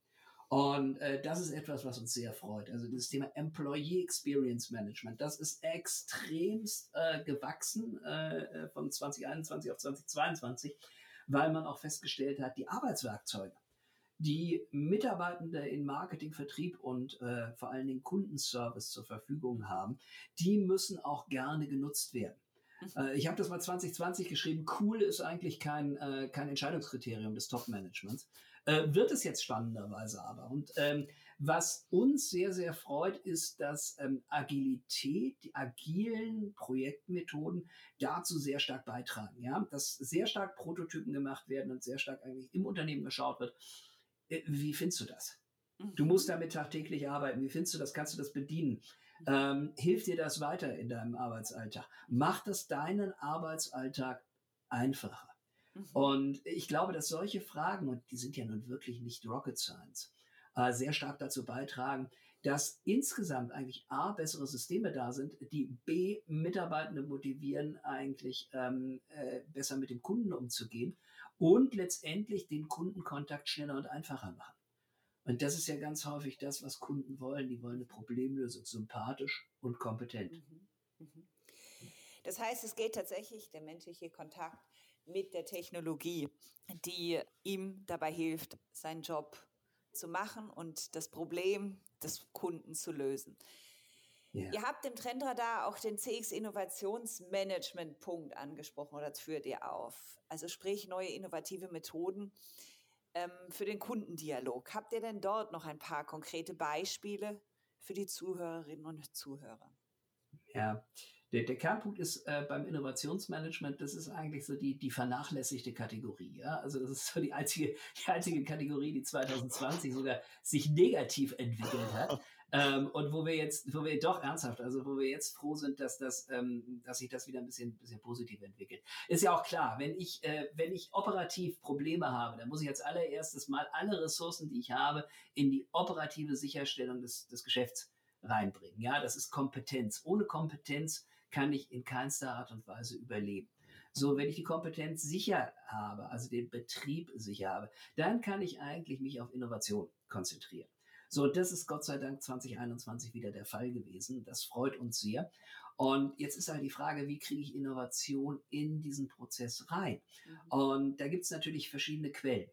Und äh, das ist etwas, was uns sehr freut. Also das Thema Employee Experience Management, das ist extremst äh, gewachsen äh, äh von 2021 auf 2022, weil man auch festgestellt hat, die Arbeitswerkzeuge, die Mitarbeitende in Marketing, Vertrieb und äh, vor allen Dingen Kundenservice zur Verfügung haben, die müssen auch gerne genutzt werden. Mhm. Äh, ich habe das mal 2020 geschrieben. Cool ist eigentlich kein, äh, kein Entscheidungskriterium des Top-Managements. Äh, wird es jetzt spannenderweise aber. Und ähm, was uns sehr, sehr freut, ist, dass ähm, Agilität, die agilen Projektmethoden dazu sehr stark beitragen. Ja? Dass sehr stark Prototypen gemacht werden und sehr stark eigentlich im Unternehmen geschaut wird. Äh, wie findest du das? Du musst mhm. damit tagtäglich arbeiten. Wie findest du das? Kannst du das bedienen? Ähm, hilft dir das weiter in deinem Arbeitsalltag? Macht das deinen Arbeitsalltag einfacher? Mhm. Und ich glaube, dass solche Fragen, und die sind ja nun wirklich nicht Rocket Science, äh, sehr stark dazu beitragen, dass insgesamt eigentlich A, bessere Systeme da sind, die B, Mitarbeitende motivieren, eigentlich ähm, äh, besser mit dem Kunden umzugehen und letztendlich den Kundenkontakt schneller und einfacher machen. Und das ist ja ganz häufig das, was Kunden wollen. Die wollen eine Problemlösung, sympathisch und kompetent. Mhm. Mhm. Das heißt, es geht tatsächlich der menschliche Kontakt mit der Technologie, die ihm dabei hilft, seinen Job zu machen und das Problem des Kunden zu lösen. Yeah. Ihr habt im Trendradar auch den CX Innovationsmanagement Punkt angesprochen oder das führt ihr auf. Also sprich neue innovative Methoden ähm, für den Kundendialog. Habt ihr denn dort noch ein paar konkrete Beispiele für die Zuhörerinnen und Zuhörer? Ja, der, der Kernpunkt ist äh, beim Innovationsmanagement, das ist eigentlich so die, die vernachlässigte Kategorie. Ja? Also das ist so die einzige, die einzige Kategorie, die 2020 sogar sich negativ entwickelt hat. Ähm, und wo wir jetzt, wo wir doch ernsthaft, also wo wir jetzt froh sind, dass das, ähm, dass sich das wieder ein bisschen, bisschen positiv entwickelt. Ist ja auch klar, wenn ich, äh, wenn ich operativ Probleme habe, dann muss ich als allererstes mal alle Ressourcen, die ich habe, in die operative Sicherstellung des, des Geschäfts reinbringen. Ja, das ist Kompetenz. Ohne Kompetenz kann ich in keinster Art und Weise überleben. So, wenn ich die Kompetenz sicher habe, also den Betrieb sicher habe, dann kann ich eigentlich mich auf Innovation konzentrieren. So, das ist Gott sei Dank 2021 wieder der Fall gewesen. Das freut uns sehr. Und jetzt ist halt die Frage, wie kriege ich Innovation in diesen Prozess rein? Mhm. Und da gibt es natürlich verschiedene Quellen.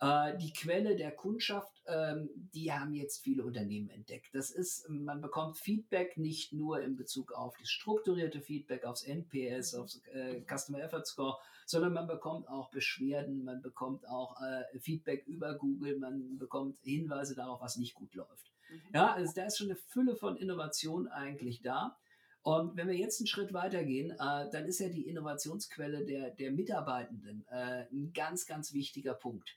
Äh, die Quelle der Kundschaft, ähm, die haben jetzt viele Unternehmen entdeckt. Das ist, man bekommt Feedback nicht nur in Bezug auf das strukturierte Feedback, aufs NPS, aufs äh, Customer Effort Score, sondern man bekommt auch Beschwerden, man bekommt auch äh, Feedback über Google, man bekommt Hinweise darauf, was nicht gut läuft. Mhm. Ja, also da ist schon eine Fülle von Innovation eigentlich da. Und wenn wir jetzt einen Schritt weitergehen, äh, dann ist ja die Innovationsquelle der, der Mitarbeitenden äh, ein ganz, ganz wichtiger Punkt.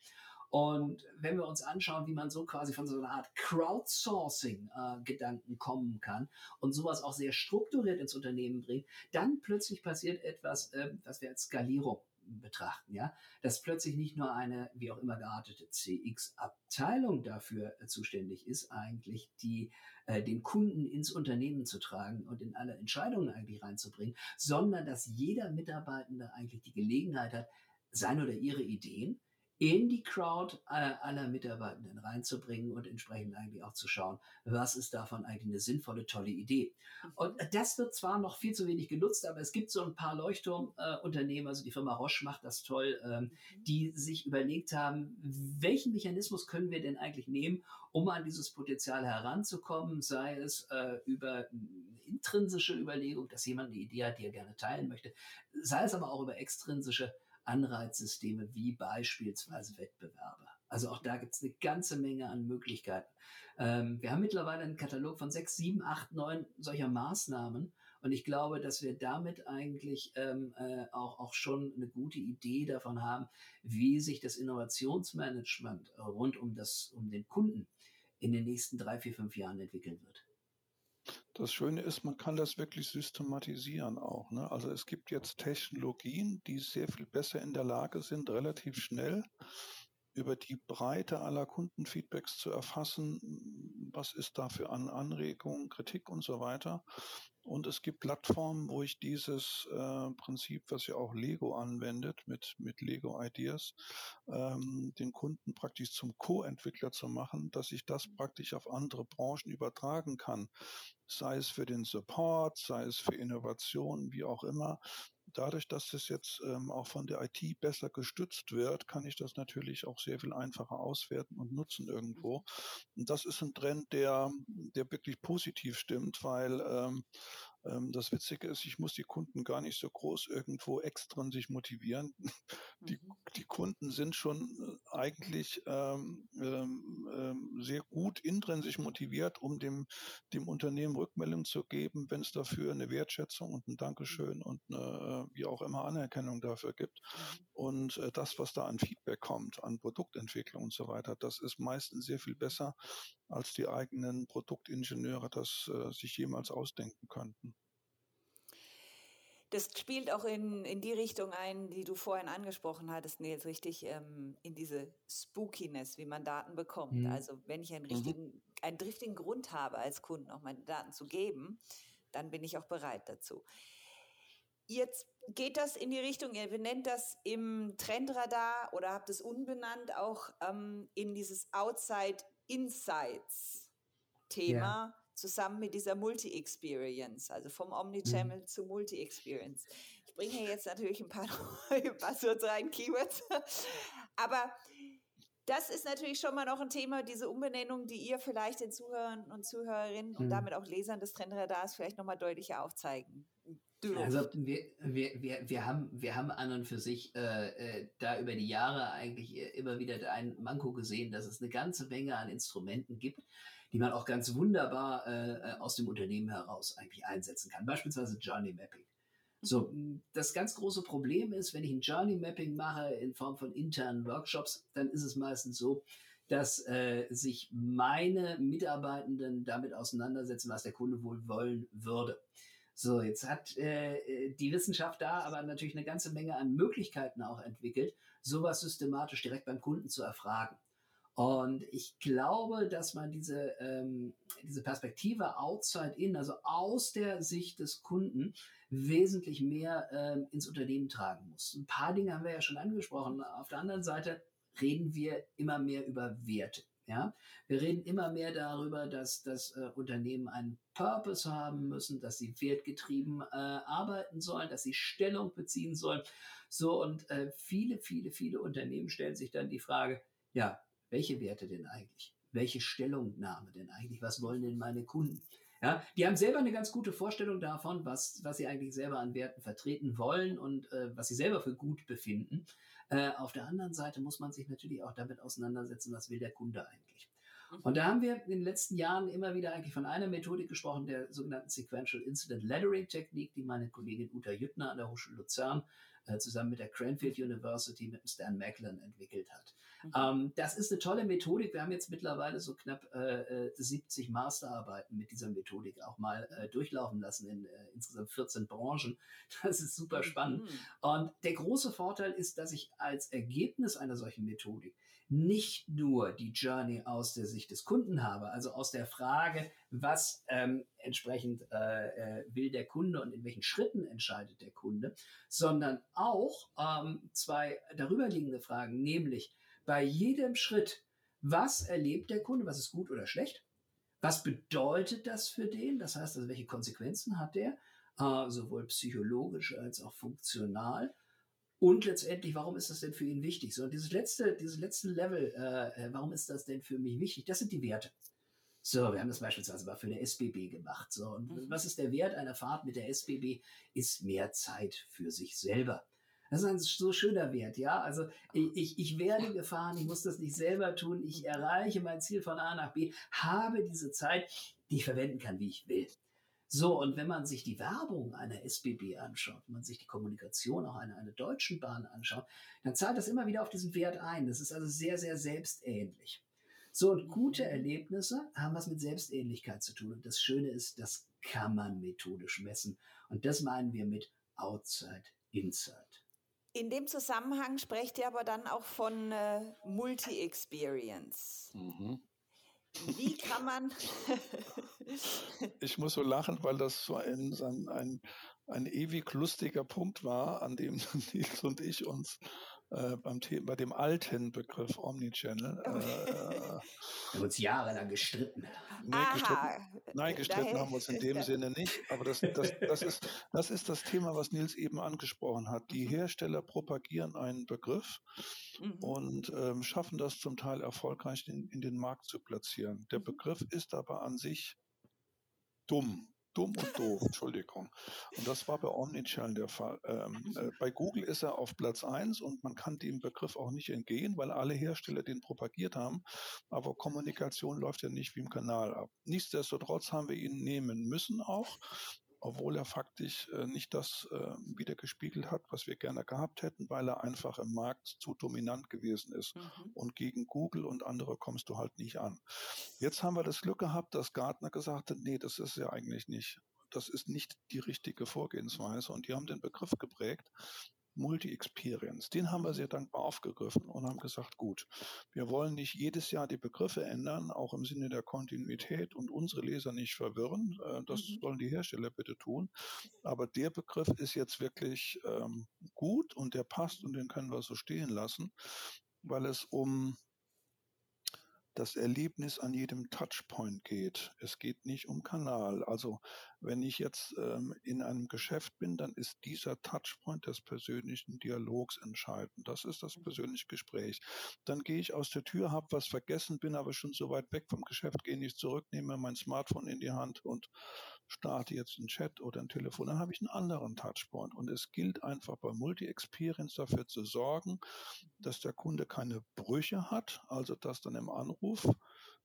Und wenn wir uns anschauen, wie man so quasi von so einer Art Crowdsourcing-Gedanken äh, kommen kann und sowas auch sehr strukturiert ins Unternehmen bringt, dann plötzlich passiert etwas, äh, was wir als Skalierung betrachten, ja, dass plötzlich nicht nur eine wie auch immer geartete CX-Abteilung dafür äh, zuständig ist, eigentlich die äh, den Kunden ins Unternehmen zu tragen und in alle Entscheidungen eigentlich reinzubringen, sondern dass jeder Mitarbeitende eigentlich die Gelegenheit hat, seine oder ihre Ideen in die Crowd aller, Mitarbeitenden reinzubringen und entsprechend eigentlich auch zu schauen, was ist davon eigentlich eine sinnvolle, tolle Idee. Mhm. Und das wird zwar noch viel zu wenig genutzt, aber es gibt so ein paar Leuchtturmunternehmen, also die Firma Roche macht das toll, ähm, mhm. die sich überlegt haben, welchen Mechanismus können wir denn eigentlich nehmen, um an dieses Potenzial heranzukommen, sei es äh, über intrinsische Überlegung, dass jemand eine Idee hat, die er gerne teilen möchte, sei es aber auch über extrinsische Anreizsysteme wie beispielsweise Wettbewerbe. Also auch da gibt es eine ganze Menge an Möglichkeiten. Ähm, wir haben mittlerweile einen Katalog von sechs, sieben, acht, neun solcher Maßnahmen. Und ich glaube, dass wir damit eigentlich ähm, äh, auch, auch schon eine gute Idee davon haben, wie sich das Innovationsmanagement rund um, das, um den Kunden in den nächsten drei, vier, fünf Jahren entwickeln wird. Das Schöne ist, man kann das wirklich systematisieren auch. Ne? Also es gibt jetzt Technologien, die sehr viel besser in der Lage sind, relativ schnell über die Breite aller Kundenfeedbacks zu erfassen, was ist da für an Anregungen, Kritik und so weiter. Und es gibt Plattformen, wo ich dieses äh, Prinzip, was ja auch Lego anwendet, mit, mit Lego Ideas, ähm, den Kunden praktisch zum Co-Entwickler zu machen, dass ich das praktisch auf andere Branchen übertragen kann. Sei es für den Support, sei es für Innovationen, wie auch immer dadurch, dass es jetzt ähm, auch von der IT besser gestützt wird, kann ich das natürlich auch sehr viel einfacher auswerten und nutzen irgendwo. Und das ist ein Trend, der, der wirklich positiv stimmt, weil ähm, ähm, das Witzige ist, ich muss die Kunden gar nicht so groß irgendwo extern sich motivieren. Die, mhm. die Kunden sind schon äh, eigentlich ähm, ähm, ähm, sehr gut intrinsisch motiviert, um dem, dem Unternehmen Rückmeldung zu geben, wenn es dafür eine Wertschätzung und ein Dankeschön mhm. und eine, wie auch immer Anerkennung dafür gibt. Mhm. Und äh, das, was da an Feedback kommt, an Produktentwicklung und so weiter, das ist meistens sehr viel besser, als die eigenen Produktingenieure das äh, sich jemals ausdenken könnten das spielt auch in, in die Richtung ein, die du vorhin angesprochen hattest, Nils, richtig ähm, in diese Spookiness, wie man Daten bekommt. Mhm. Also wenn ich einen mhm. richtigen, mhm. einen driftigen Grund habe, als Kunden auch meine Daten zu geben, dann bin ich auch bereit dazu. Jetzt geht das in die Richtung, ihr benennt das im Trendradar oder habt es unbenannt auch ähm, in dieses Outside Insights Thema. Ja zusammen mit dieser Multi-Experience, also vom Omnichannel mhm. zu Multi-Experience. Ich bringe hier jetzt natürlich ein paar neue Buzzwords rein, Keywords, aber das ist natürlich schon mal noch ein Thema, diese Umbenennung, die ihr vielleicht den Zuhörern und Zuhörerinnen mhm. und damit auch Lesern des Trendradars vielleicht nochmal deutlicher aufzeigen. Also wir, wir, wir, wir, haben, wir haben an und für sich äh, äh, da über die Jahre eigentlich immer wieder ein Manko gesehen, dass es eine ganze Menge an Instrumenten gibt, die man auch ganz wunderbar äh, äh, aus dem Unternehmen heraus eigentlich einsetzen kann. Beispielsweise Journey Mapping. So, das ganz große Problem ist, wenn ich ein Journey Mapping mache in Form von internen Workshops, dann ist es meistens so, dass äh, sich meine Mitarbeitenden damit auseinandersetzen, was der Kunde wohl wollen würde. So, jetzt hat äh, die Wissenschaft da aber natürlich eine ganze Menge an Möglichkeiten auch entwickelt, sowas systematisch direkt beim Kunden zu erfragen. Und ich glaube, dass man diese, ähm, diese Perspektive outside in, also aus der Sicht des Kunden, wesentlich mehr ähm, ins Unternehmen tragen muss. Ein paar Dinge haben wir ja schon angesprochen. Auf der anderen Seite reden wir immer mehr über Werte. Ja, wir reden immer mehr darüber, dass das äh, Unternehmen einen Purpose haben müssen, dass sie wertgetrieben äh, arbeiten sollen, dass sie Stellung beziehen sollen. So und äh, viele, viele, viele Unternehmen stellen sich dann die Frage, ja, welche Werte denn eigentlich? Welche Stellungnahme denn eigentlich? Was wollen denn meine Kunden? Ja, die haben selber eine ganz gute Vorstellung davon, was, was sie eigentlich selber an Werten vertreten wollen und äh, was sie selber für gut befinden. Äh, auf der anderen Seite muss man sich natürlich auch damit auseinandersetzen, was will der Kunde eigentlich. Mhm. Und da haben wir in den letzten Jahren immer wieder eigentlich von einer Methodik gesprochen, der sogenannten Sequential Incident Lettering Technik, die meine Kollegin Uta Jüttner an der Hochschule Luzern äh, zusammen mit der Cranfield University mit Stan Macklin entwickelt hat. Mhm. Ähm, das ist eine tolle Methodik. Wir haben jetzt mittlerweile so knapp äh, 70 äh, Masterarbeiten mit dieser Methodik auch mal äh, durchlaufen lassen in äh, insgesamt 14 Branchen. Das ist super spannend. Mhm. Und der große Vorteil ist, dass ich als Ergebnis einer solchen Methodik nicht nur die Journey aus der Sicht des Kunden habe, also aus der Frage, was ähm, entsprechend äh, äh, will der Kunde und in welchen Schritten entscheidet der Kunde, sondern auch ähm, zwei darüberliegende Fragen, nämlich bei jedem Schritt, was erlebt der Kunde, was ist gut oder schlecht, was bedeutet das für den, das heißt also, welche Konsequenzen hat der, äh, sowohl psychologisch als auch funktional und letztendlich, warum ist das denn für ihn wichtig? So, und dieses letzte, dieses letzte Level, äh, äh, warum ist das denn für mich wichtig? Das sind die Werte. So, wir haben das beispielsweise mal für eine SBB gemacht. So, und mhm. was ist der Wert einer Fahrt mit der SBB? Ist mehr Zeit für sich selber. Das ist ein so schöner Wert, ja. Also ich, ich werde gefahren, ich muss das nicht selber tun, ich erreiche mein Ziel von A nach B, habe diese Zeit, die ich verwenden kann, wie ich will. So, und wenn man sich die Werbung einer SBB anschaut, wenn man sich die Kommunikation auch einer, einer deutschen Bahn anschaut, dann zahlt das immer wieder auf diesen Wert ein. Das ist also sehr, sehr selbstähnlich. So, und gute Erlebnisse haben was mit Selbstähnlichkeit zu tun. Und das Schöne ist, das kann man methodisch messen. Und das meinen wir mit Outside, Inside. In dem Zusammenhang sprecht ihr aber dann auch von äh, Multi-Experience. Mhm. Wie kann man. ich muss so lachen, weil das so ein, ein, ein, ein ewig lustiger Punkt war, an dem Nils und ich uns äh, beim Thema, bei dem alten Begriff Omnichannel. Äh, Wir uns jahrelang gestritten. Nee, gestritten, nein, gestritten haben wir uns in dem Sinne nicht. Aber das, das, das, ist, das ist das Thema, was Nils eben angesprochen hat. Die mhm. Hersteller propagieren einen Begriff mhm. und ähm, schaffen das zum Teil erfolgreich in, in den Markt zu platzieren. Der mhm. Begriff ist aber an sich dumm. Dumm und doof, Entschuldigung. Und das war bei Omnichannel der Fall. Ähm, äh, bei Google ist er auf Platz 1 und man kann dem Begriff auch nicht entgehen, weil alle Hersteller den propagiert haben. Aber Kommunikation läuft ja nicht wie im Kanal ab. Nichtsdestotrotz haben wir ihn nehmen müssen auch obwohl er faktisch äh, nicht das äh, wiedergespiegelt hat, was wir gerne gehabt hätten, weil er einfach im Markt zu dominant gewesen ist. Mhm. Und gegen Google und andere kommst du halt nicht an. Jetzt haben wir das Glück gehabt, dass Gartner gesagt hat, nee, das ist ja eigentlich nicht das ist nicht die richtige Vorgehensweise. Und die haben den Begriff geprägt, Multi-Experience. Den haben wir sehr dankbar aufgegriffen und haben gesagt, gut, wir wollen nicht jedes Jahr die Begriffe ändern, auch im Sinne der Kontinuität und unsere Leser nicht verwirren. Äh, das mhm. sollen die Hersteller bitte tun. Aber der Begriff ist jetzt wirklich ähm, gut und der passt und den können wir so stehen lassen, weil es um das Erlebnis an jedem Touchpoint geht. Es geht nicht um Kanal. Also wenn ich jetzt ähm, in einem Geschäft bin, dann ist dieser Touchpoint des persönlichen Dialogs entscheidend. Das ist das persönliche Gespräch. Dann gehe ich aus der Tür, habe was vergessen, bin aber schon so weit weg vom Geschäft, gehe nicht zurück, nehme mein Smartphone in die Hand und starte jetzt einen Chat oder ein Telefon, dann habe ich einen anderen Touchpoint. Und es gilt einfach bei Multi-Experience dafür zu sorgen, dass der Kunde keine Brüche hat, also dass dann im Anruf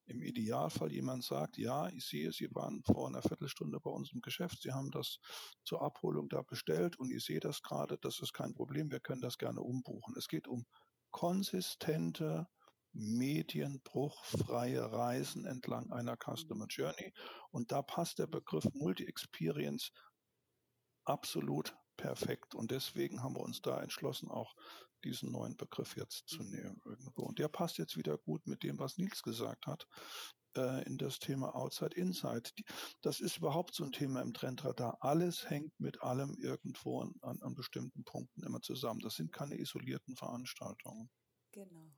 im Idealfall jemand sagt, ja, ich sehe, Sie waren vor einer Viertelstunde bei uns im Geschäft, Sie haben das zur Abholung da bestellt und ich sehe das gerade, das ist kein Problem, wir können das gerne umbuchen. Es geht um konsistente medienbruchfreie Reisen entlang einer Customer Journey. Und da passt der Begriff Multi-Experience absolut perfekt. Und deswegen haben wir uns da entschlossen, auch diesen neuen Begriff jetzt zu nehmen irgendwo. Und der passt jetzt wieder gut mit dem, was Nils gesagt hat, äh, in das Thema Outside Inside. Das ist überhaupt so ein Thema im Trendradar. Alles hängt mit allem irgendwo an, an, an bestimmten Punkten immer zusammen. Das sind keine isolierten Veranstaltungen. Genau.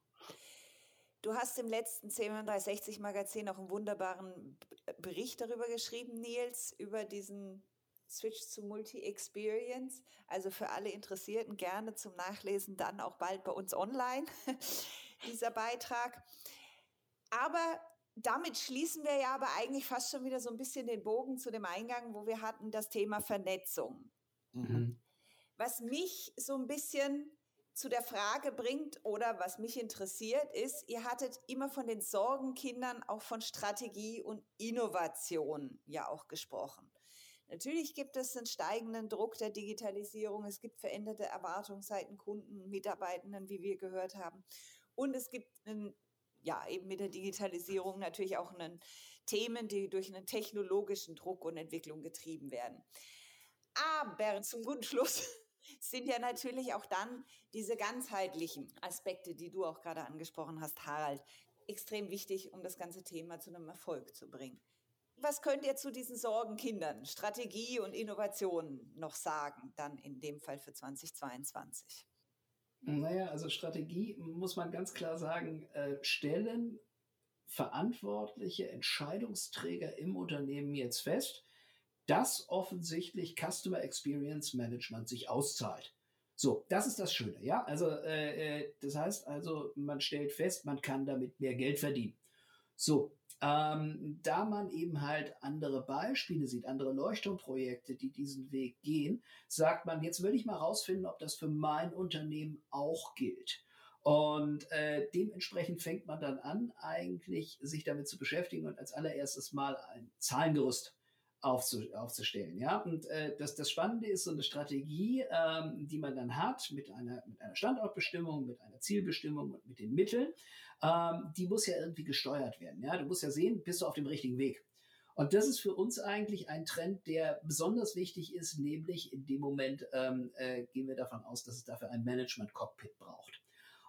Du hast im letzten C360 Magazin auch einen wunderbaren Bericht darüber geschrieben, Nils, über diesen Switch zu Multi-Experience. Also für alle Interessierten gerne zum Nachlesen, dann auch bald bei uns online, dieser Beitrag. Aber damit schließen wir ja aber eigentlich fast schon wieder so ein bisschen den Bogen zu dem Eingang, wo wir hatten das Thema Vernetzung. Mhm. Was mich so ein bisschen zu der Frage bringt oder was mich interessiert ist, ihr hattet immer von den Sorgenkindern auch von Strategie und Innovation ja auch gesprochen. Natürlich gibt es einen steigenden Druck der Digitalisierung, es gibt veränderte Erwartungszeiten Kunden, Mitarbeitenden, wie wir gehört haben. Und es gibt einen, ja, eben mit der Digitalisierung natürlich auch einen Themen, die durch einen technologischen Druck und Entwicklung getrieben werden. Aber zum guten Schluss sind ja natürlich auch dann diese ganzheitlichen Aspekte, die du auch gerade angesprochen hast, Harald, extrem wichtig, um das ganze Thema zu einem Erfolg zu bringen. Was könnt ihr zu diesen Sorgenkindern, Strategie und Innovation noch sagen, dann in dem Fall für 2022? Naja, also Strategie muss man ganz klar sagen, äh, stellen verantwortliche Entscheidungsträger im Unternehmen jetzt fest, dass offensichtlich Customer Experience Management sich auszahlt. So, das ist das Schöne, ja. Also äh, äh, das heißt also, man stellt fest, man kann damit mehr Geld verdienen. So, ähm, da man eben halt andere Beispiele sieht, andere Leuchtturmprojekte, die diesen Weg gehen, sagt man, jetzt will ich mal rausfinden, ob das für mein Unternehmen auch gilt. Und äh, dementsprechend fängt man dann an, eigentlich sich damit zu beschäftigen und als allererstes mal ein Zahlengerüst aufzustellen. Ja? Und äh, das, das Spannende ist so eine Strategie, ähm, die man dann hat mit einer, mit einer Standortbestimmung, mit einer Zielbestimmung und mit den Mitteln, ähm, die muss ja irgendwie gesteuert werden. Ja? Du musst ja sehen, bist du auf dem richtigen Weg. Und das ist für uns eigentlich ein Trend, der besonders wichtig ist, nämlich in dem Moment ähm, äh, gehen wir davon aus, dass es dafür ein Management-Cockpit braucht.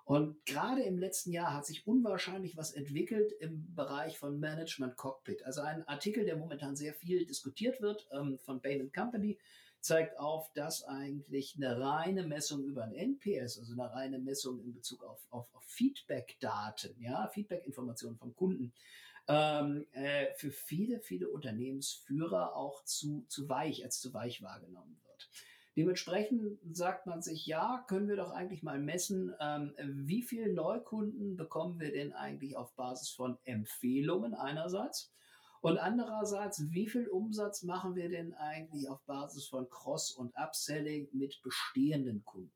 Und gerade im letzten Jahr hat sich unwahrscheinlich was entwickelt im Bereich von Management Cockpit. Also ein Artikel, der momentan sehr viel diskutiert wird ähm, von Bain Company, zeigt auf, dass eigentlich eine reine Messung über ein NPS, also eine reine Messung in Bezug auf, auf, auf Feedback-Daten, ja, Feedback-Informationen vom Kunden, ähm, äh, für viele, viele Unternehmensführer auch zu, zu weich, als zu weich wahrgenommen wird. Dementsprechend sagt man sich, ja, können wir doch eigentlich mal messen, ähm, wie viele Neukunden bekommen wir denn eigentlich auf Basis von Empfehlungen einerseits und andererseits, wie viel Umsatz machen wir denn eigentlich auf Basis von Cross- und Upselling mit bestehenden Kunden?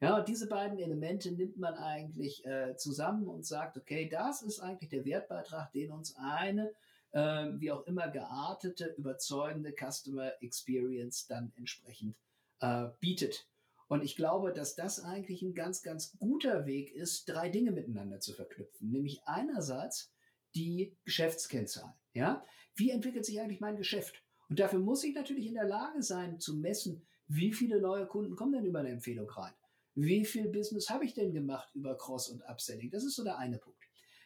Ja, diese beiden Elemente nimmt man eigentlich äh, zusammen und sagt, okay, das ist eigentlich der Wertbeitrag, den uns eine äh, wie auch immer geartete, überzeugende Customer Experience dann entsprechend äh, bietet. Und ich glaube, dass das eigentlich ein ganz, ganz guter Weg ist, drei Dinge miteinander zu verknüpfen. Nämlich einerseits die Geschäftskennzahlen. Ja? Wie entwickelt sich eigentlich mein Geschäft? Und dafür muss ich natürlich in der Lage sein zu messen, wie viele neue Kunden kommen denn über eine Empfehlung rein? Wie viel Business habe ich denn gemacht über Cross- und Upselling? Das ist so der eine Punkt.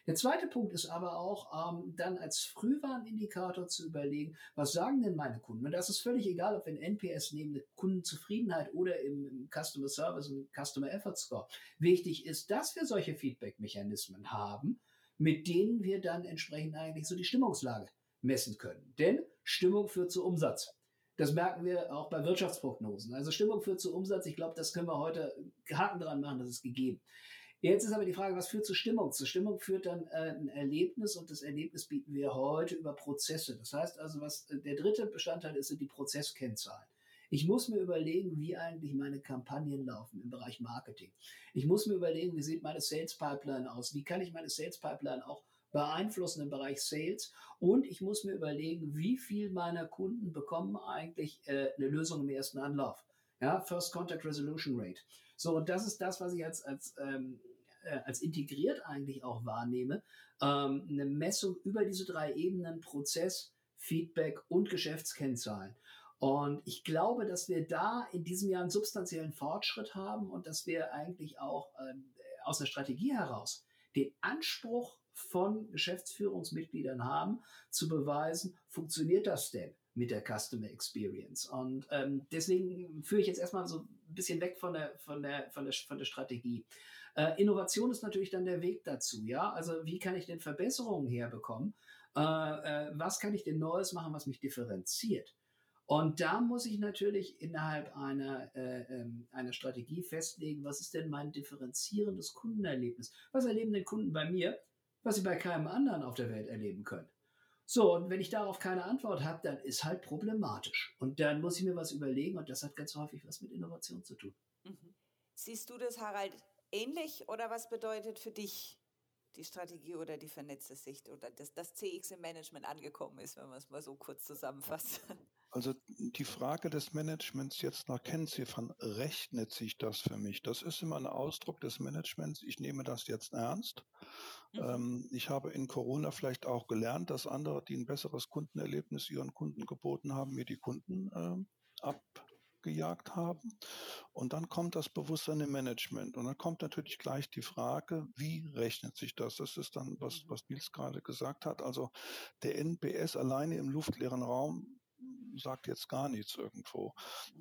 Der zweite Punkt ist aber auch, ähm, dann als Frühwarnindikator zu überlegen, was sagen denn meine Kunden? Und das ist völlig egal, ob wir ein NPS nehmen, eine Kundenzufriedenheit oder im, im Customer Service und Customer Effort Score. Wichtig ist, dass wir solche Feedback-Mechanismen haben, mit denen wir dann entsprechend eigentlich so die Stimmungslage messen können. Denn Stimmung führt zu Umsatz. Das merken wir auch bei Wirtschaftsprognosen. Also Stimmung führt zu Umsatz. Ich glaube, das können wir heute Haken dran machen, das ist gegeben. Jetzt ist aber die Frage, was führt zur Stimmung? Zur Stimmung führt dann äh, ein Erlebnis und das Erlebnis bieten wir heute über Prozesse. Das heißt also, was äh, der dritte Bestandteil ist, sind die Prozesskennzahlen. Ich muss mir überlegen, wie eigentlich meine Kampagnen laufen im Bereich Marketing. Ich muss mir überlegen, wie sieht meine Sales Pipeline aus? Wie kann ich meine Sales Pipeline auch beeinflussen im Bereich Sales? Und ich muss mir überlegen, wie viel meiner Kunden bekommen eigentlich äh, eine Lösung im ersten Anlauf. Ja, First Contact Resolution Rate. So, und das ist das, was ich als, als ähm, äh, als integriert eigentlich auch wahrnehme, ähm, eine Messung über diese drei Ebenen Prozess, Feedback und Geschäftskennzahlen. Und ich glaube, dass wir da in diesem Jahr einen substanziellen Fortschritt haben und dass wir eigentlich auch ähm, aus der Strategie heraus den Anspruch von Geschäftsführungsmitgliedern haben, zu beweisen, funktioniert das denn mit der Customer Experience? Und ähm, deswegen führe ich jetzt erstmal so ein bisschen weg von der, von der, von der, von der Strategie. Äh, Innovation ist natürlich dann der Weg dazu, ja. Also wie kann ich denn Verbesserungen herbekommen? Äh, äh, was kann ich denn Neues machen, was mich differenziert? Und da muss ich natürlich innerhalb einer, äh, ähm, einer Strategie festlegen, was ist denn mein differenzierendes Kundenerlebnis? Was erleben denn Kunden bei mir, was sie bei keinem anderen auf der Welt erleben können? So, und wenn ich darauf keine Antwort habe, dann ist halt problematisch. Und dann muss ich mir was überlegen und das hat ganz häufig was mit Innovation zu tun. Mhm. Siehst du das, Harald, ähnlich oder was bedeutet für dich die Strategie oder die vernetzte Sicht oder dass das CX im Management angekommen ist, wenn man es mal so kurz zusammenfasst? Also die Frage des Managements jetzt nach Kennziffern, rechnet sich das für mich? Das ist immer ein Ausdruck des Managements, ich nehme das jetzt ernst. Mhm. Ähm, ich habe in Corona vielleicht auch gelernt, dass andere, die ein besseres Kundenerlebnis ihren Kunden geboten haben, mir die Kunden äh, ab gejagt haben. Und dann kommt das Bewusstsein im Management. Und dann kommt natürlich gleich die Frage, wie rechnet sich das? Das ist dann, was, was Nils gerade gesagt hat. Also der NPS alleine im luftleeren Raum sagt jetzt gar nichts irgendwo.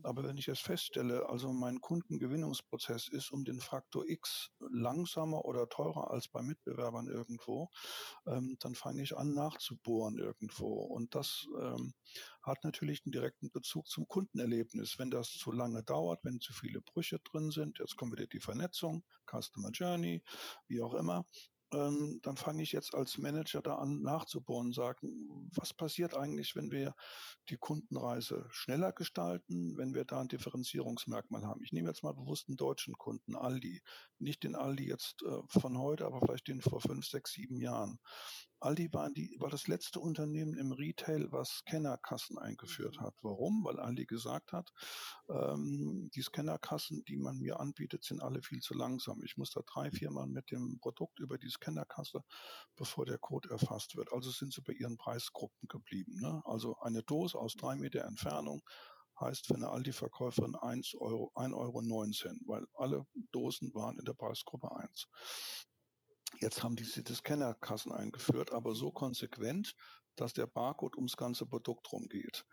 Aber wenn ich es feststelle, also mein Kundengewinnungsprozess ist um den Faktor X langsamer oder teurer als bei Mitbewerbern irgendwo, ähm, dann fange ich an nachzubohren irgendwo. Und das ähm, hat natürlich einen direkten Bezug zum Kundenerlebnis. Wenn das zu lange dauert, wenn zu viele Brüche drin sind, jetzt kommt wieder die Vernetzung, Customer Journey, wie auch immer, ähm, dann fange ich jetzt als Manager da an nachzubohren und sagen, was passiert eigentlich, wenn wir die Kundenreise schneller gestalten, wenn wir da ein Differenzierungsmerkmal haben. Ich nehme jetzt mal bewusst einen deutschen Kunden, Aldi. Nicht den Aldi jetzt äh, von heute, aber vielleicht den vor fünf, sechs, sieben Jahren. Aldi war, die, war das letzte Unternehmen im Retail, was Scannerkassen eingeführt mhm. hat. Warum? Weil Aldi gesagt hat, ähm, die Scannerkassen, die man mir anbietet, sind alle viel zu langsam. Ich muss da drei, vier Mal mit dem Produkt über die Scannerkasse, bevor der Code erfasst wird. Also sind sie bei ihren Preisgruppen geblieben. Ne? Also eine Dose aus drei Meter Entfernung heißt für eine Aldi-Verkäuferin 1,19 Euro, 1,19 Euro, weil alle Dosen waren in der Preisgruppe 1. Jetzt haben die diese Scannerkassen eingeführt, aber so konsequent, dass der Barcode ums ganze Produkt rumgeht.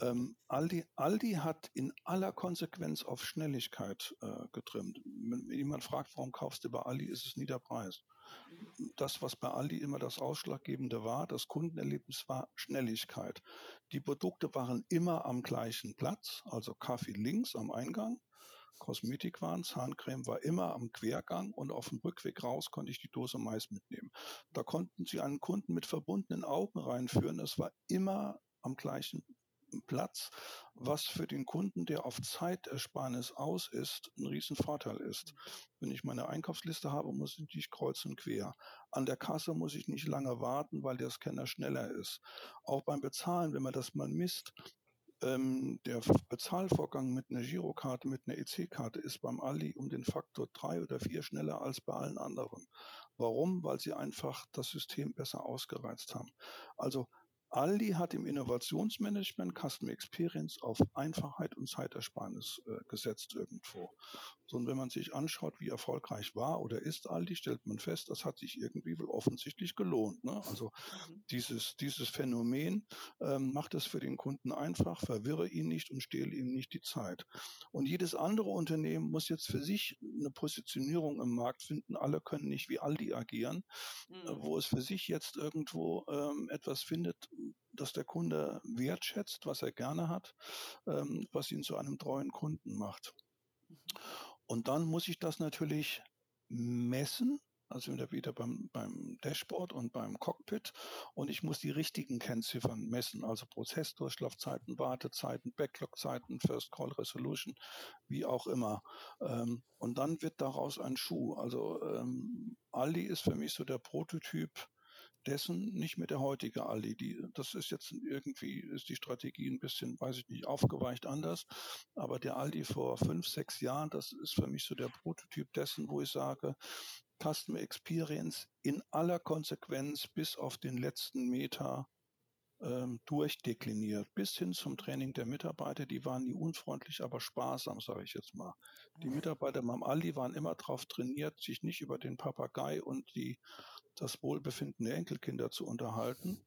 Ähm, Aldi, Aldi hat in aller Konsequenz auf Schnelligkeit äh, getrimmt. Wenn jemand fragt, warum kaufst du bei Aldi, ist es nie der Preis. das, was bei Aldi immer das Ausschlaggebende war, das Kundenerlebnis war Schnelligkeit. Die Produkte waren immer am gleichen Platz, also Kaffee links am Eingang, Kosmetik waren, Zahncreme war immer am Quergang und auf dem Rückweg raus konnte ich die Dose Mais mitnehmen. Da konnten Sie einen Kunden mit verbundenen Augen reinführen. Es war immer am gleichen Platz, was für den Kunden, der auf Zeitersparnis aus ist, ein Riesenvorteil ist. Wenn ich meine Einkaufsliste habe, muss ich nicht kreuz und quer. An der Kasse muss ich nicht lange warten, weil der Scanner schneller ist. Auch beim Bezahlen, wenn man das mal misst, ähm, der Bezahlvorgang mit einer Girokarte, mit einer EC-Karte ist beim Ali um den Faktor drei oder vier schneller als bei allen anderen. Warum? Weil sie einfach das System besser ausgereizt haben. Also Aldi hat im Innovationsmanagement Customer Experience auf Einfachheit und Zeitersparnis äh, gesetzt irgendwo. So, und wenn man sich anschaut, wie erfolgreich war oder ist Aldi, stellt man fest, das hat sich irgendwie wohl offensichtlich gelohnt. Ne? Also mhm. dieses, dieses Phänomen ähm, macht es für den Kunden einfach, verwirre ihn nicht und stehle ihm nicht die Zeit. Und jedes andere Unternehmen muss jetzt für sich eine Positionierung im Markt finden. Alle können nicht wie Aldi agieren, äh, mhm. wo es für sich jetzt irgendwo ähm, etwas findet, dass der Kunde wertschätzt, was er gerne hat, ähm, was ihn zu einem treuen Kunden macht. Und dann muss ich das natürlich messen, also wieder beim, beim Dashboard und beim Cockpit. Und ich muss die richtigen Kennziffern messen, also Prozessdurchlaufzeiten, Wartezeiten, Backlogzeiten, First Call Resolution, wie auch immer. Ähm, und dann wird daraus ein Schuh. Also ähm, Aldi ist für mich so der Prototyp dessen nicht mehr der heutige Aldi. Die, das ist jetzt irgendwie, ist die Strategie ein bisschen, weiß ich nicht, aufgeweicht anders. Aber der Aldi vor fünf, sechs Jahren, das ist für mich so der Prototyp dessen, wo ich sage, Customer Experience in aller Konsequenz bis auf den letzten Meter ähm, durchdekliniert, bis hin zum Training der Mitarbeiter. Die waren nie unfreundlich, aber sparsam, sage ich jetzt mal. Die ah. Mitarbeiter beim Aldi waren immer darauf trainiert, sich nicht über den Papagei und die das Wohlbefinden der Enkelkinder zu unterhalten.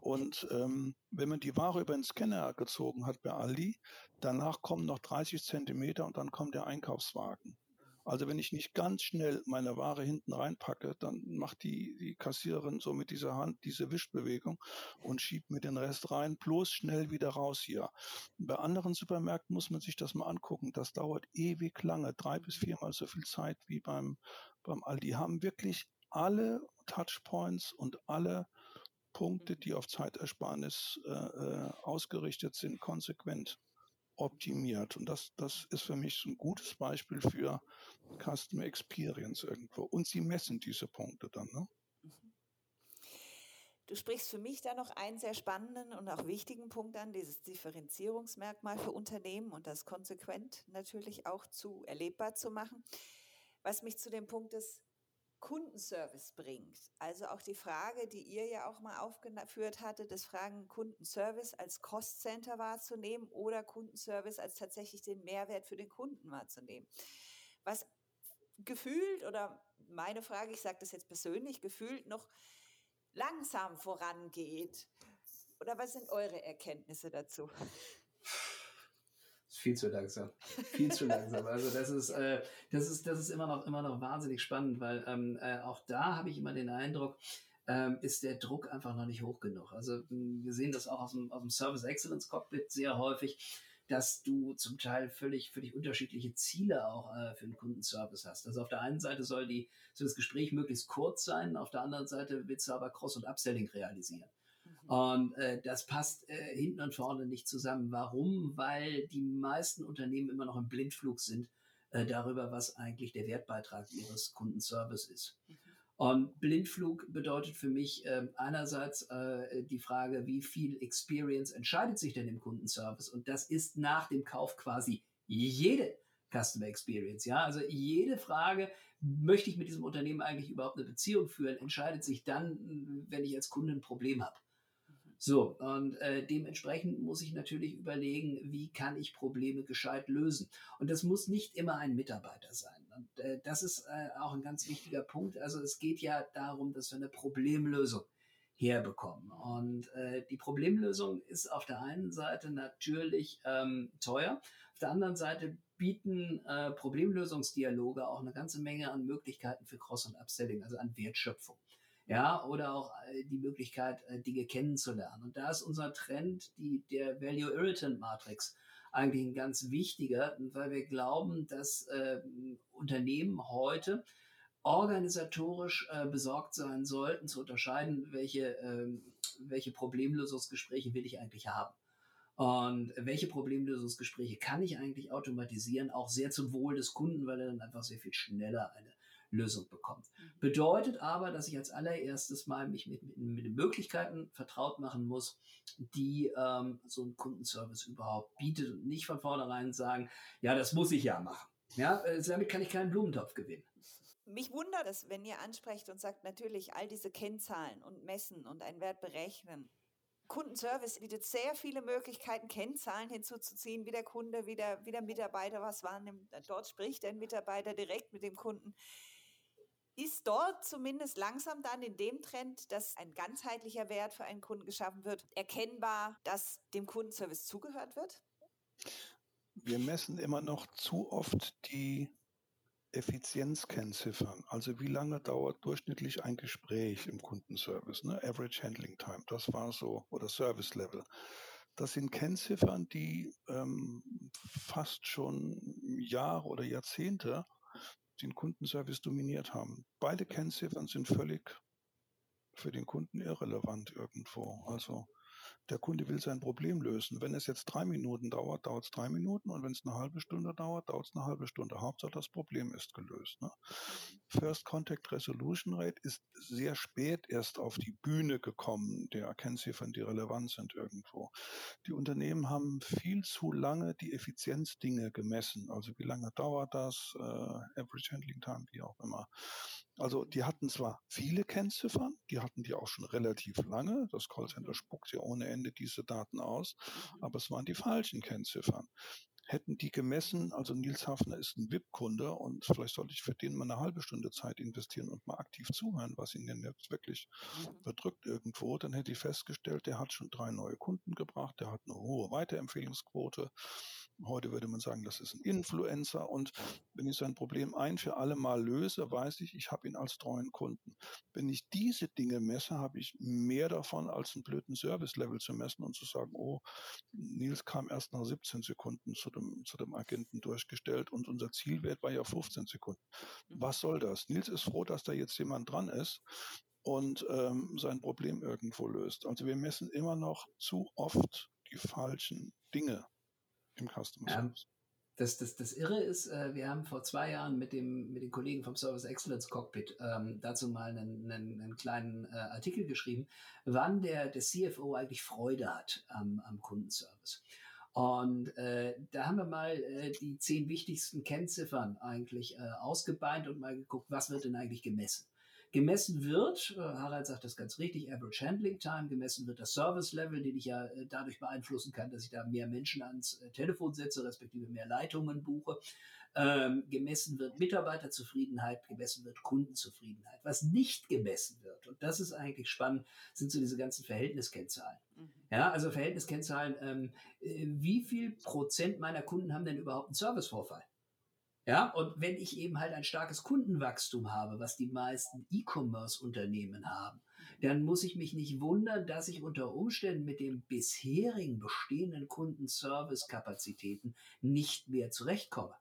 Und ähm, wenn man die Ware über den Scanner gezogen hat bei Aldi, danach kommen noch 30 Zentimeter und dann kommt der Einkaufswagen. Also wenn ich nicht ganz schnell meine Ware hinten reinpacke, dann macht die, die Kassiererin so mit dieser Hand diese Wischbewegung und schiebt mir den Rest rein, bloß schnell wieder raus hier. Bei anderen Supermärkten muss man sich das mal angucken. Das dauert ewig lange, drei bis viermal so viel Zeit wie beim, beim Aldi. Haben wirklich alle Touchpoints und alle Punkte, die auf Zeitersparnis äh, äh, ausgerichtet sind, konsequent optimiert. Und das, das ist für mich ein gutes Beispiel für Customer Experience irgendwo. Und sie messen diese Punkte dann. Ne? Mhm. Du sprichst für mich da noch einen sehr spannenden und auch wichtigen Punkt an, dieses Differenzierungsmerkmal für Unternehmen und das konsequent natürlich auch zu erlebbar zu machen. Was mich zu dem Punkt des Kundenservice bringt. Also auch die Frage, die ihr ja auch mal aufgeführt hattet, das Fragen Kundenservice als Cost Center wahrzunehmen oder Kundenservice als tatsächlich den Mehrwert für den Kunden wahrzunehmen. Was gefühlt oder meine Frage, ich sage das jetzt persönlich, gefühlt noch langsam vorangeht. Oder was sind eure Erkenntnisse dazu? Viel zu langsam. Viel zu langsam. Also das ist, äh, das ist, das ist immer noch, immer noch wahnsinnig spannend, weil ähm, äh, auch da habe ich immer den Eindruck, ähm, ist der Druck einfach noch nicht hoch genug. Also wir sehen das auch aus dem, aus dem Service Excellence Cockpit sehr häufig, dass du zum Teil völlig, völlig unterschiedliche Ziele auch äh, für den Kundenservice hast. Also auf der einen Seite soll, die, soll das Gespräch möglichst kurz sein, auf der anderen Seite willst du aber Cross- und Upselling realisieren. Und äh, das passt äh, hinten und vorne nicht zusammen. Warum? Weil die meisten Unternehmen immer noch im Blindflug sind äh, darüber, was eigentlich der Wertbeitrag ihres Kundenservice ist. Mhm. Und Blindflug bedeutet für mich äh, einerseits äh, die Frage, wie viel Experience entscheidet sich denn im Kundenservice? Und das ist nach dem Kauf quasi jede Customer Experience. Ja, also jede Frage, möchte ich mit diesem Unternehmen eigentlich überhaupt eine Beziehung führen, entscheidet sich dann, wenn ich als Kunde ein Problem habe. So, und äh, dementsprechend muss ich natürlich überlegen, wie kann ich Probleme gescheit lösen. Und das muss nicht immer ein Mitarbeiter sein. Und äh, das ist äh, auch ein ganz wichtiger Punkt. Also es geht ja darum, dass wir eine Problemlösung herbekommen. Und äh, die Problemlösung ist auf der einen Seite natürlich ähm, teuer, auf der anderen Seite bieten äh, Problemlösungsdialoge auch eine ganze Menge an Möglichkeiten für Cross- und Upselling, also an Wertschöpfung. Ja, oder auch äh, die Möglichkeit, äh, Dinge kennenzulernen. Und da ist unser Trend, die, der Value Irritant Matrix, eigentlich ein ganz wichtiger, weil wir glauben, dass äh, Unternehmen heute organisatorisch äh, besorgt sein sollten, zu unterscheiden, welche, ähm, welche Problemlösungsgespräche will ich eigentlich haben. Und welche Problemlösungsgespräche kann ich eigentlich automatisieren, auch sehr zum Wohl des Kunden, weil er dann einfach sehr viel schneller eine Lösung bekommt. Mhm. Bedeutet aber, dass ich als allererstes mal mich mit, mit, mit den Möglichkeiten vertraut machen muss, die ähm, so ein Kundenservice überhaupt bietet und nicht von vornherein sagen, ja, das muss ich ja machen. Ja, äh, damit kann ich keinen Blumentopf gewinnen. Mich wundert es, wenn ihr ansprecht und sagt, natürlich all diese Kennzahlen und messen und einen Wert berechnen. Kundenservice bietet sehr viele Möglichkeiten, Kennzahlen hinzuzuziehen, wie der Kunde, wie der, wie der Mitarbeiter was wahrnimmt. Dort spricht ein Mitarbeiter direkt mit dem Kunden. Ist dort zumindest langsam dann in dem Trend, dass ein ganzheitlicher Wert für einen Kunden geschaffen wird, erkennbar, dass dem Kundenservice zugehört wird? Wir messen immer noch zu oft die Effizienzkennziffern, also wie lange dauert durchschnittlich ein Gespräch im Kundenservice, ne? Average Handling Time, das war so, oder Service Level. Das sind Kennziffern, die ähm, fast schon Jahre oder Jahrzehnte den Kundenservice dominiert haben. Beide Kennziffern sind völlig für den Kunden irrelevant irgendwo. Also der Kunde will sein Problem lösen. Wenn es jetzt drei Minuten dauert, dauert es drei Minuten und wenn es eine halbe Stunde dauert, dauert es eine halbe Stunde. Hauptsache das Problem ist gelöst. Ne? First Contact Resolution Rate ist sehr spät erst auf die Bühne gekommen, der Kennziffern, die relevant sind irgendwo. Die Unternehmen haben viel zu lange die Effizienzdinge gemessen. Also wie lange dauert das, äh, Average Handling Time, wie auch immer. Also die hatten zwar viele Kennziffern, die hatten die auch schon relativ lange. Das Callcenter mhm. spuckt ja ohne Ende diese Daten aus, mhm. aber es waren die falschen Kennziffern. Hätten die gemessen, also Nils Hafner ist ein VIP-Kunde und vielleicht sollte ich für den mal eine halbe Stunde Zeit investieren und mal aktiv zuhören, was ihn denn jetzt wirklich mhm. bedrückt irgendwo, dann hätte ich festgestellt, der hat schon drei neue Kunden gebracht, der hat eine hohe Weiterempfehlungsquote, Heute würde man sagen, das ist ein Influencer und wenn ich sein Problem ein für alle Mal löse, weiß ich, ich habe ihn als treuen Kunden. Wenn ich diese Dinge messe, habe ich mehr davon, als einen blöden Service-Level zu messen und zu sagen, oh, Nils kam erst nach 17 Sekunden zu dem, zu dem Agenten durchgestellt und unser Zielwert war ja 15 Sekunden. Mhm. Was soll das? Nils ist froh, dass da jetzt jemand dran ist und ähm, sein Problem irgendwo löst. Also wir messen immer noch zu oft die falschen Dinge im Customer Service. das, das, das Irre ist, äh, wir haben vor zwei Jahren mit, dem, mit den Kollegen vom Service Excellence Cockpit ähm, dazu mal einen, einen, einen kleinen äh, Artikel geschrieben, wann der, der CFO eigentlich Freude hat am, am Kundenservice. Und äh, da haben wir mal äh, die zehn wichtigsten Kennziffern eigentlich äh, ausgebeint und mal geguckt, was wird denn eigentlich gemessen. Gemessen wird, äh, Harald sagt das ganz richtig, Average Handling Time, gemessen wird das Service Level, den ich ja äh, dadurch beeinflussen kann, dass ich da mehr Menschen ans äh, Telefon setze, respektive mehr Leitungen buche. Ähm, gemessen wird Mitarbeiterzufriedenheit, gemessen wird Kundenzufriedenheit. Was nicht gemessen wird, und das ist eigentlich spannend, sind so diese ganzen Verhältniskennzahlen. Mhm. Ja, also Verhältniskennzahlen, ähm, wie viel Prozent meiner Kunden haben denn überhaupt einen Servicevorfall? Ja, und wenn ich eben halt ein starkes Kundenwachstum habe, was die meisten E-Commerce-Unternehmen haben, dann muss ich mich nicht wundern, dass ich unter Umständen mit den bisherigen bestehenden Kundenservice-Kapazitäten nicht mehr zurechtkomme.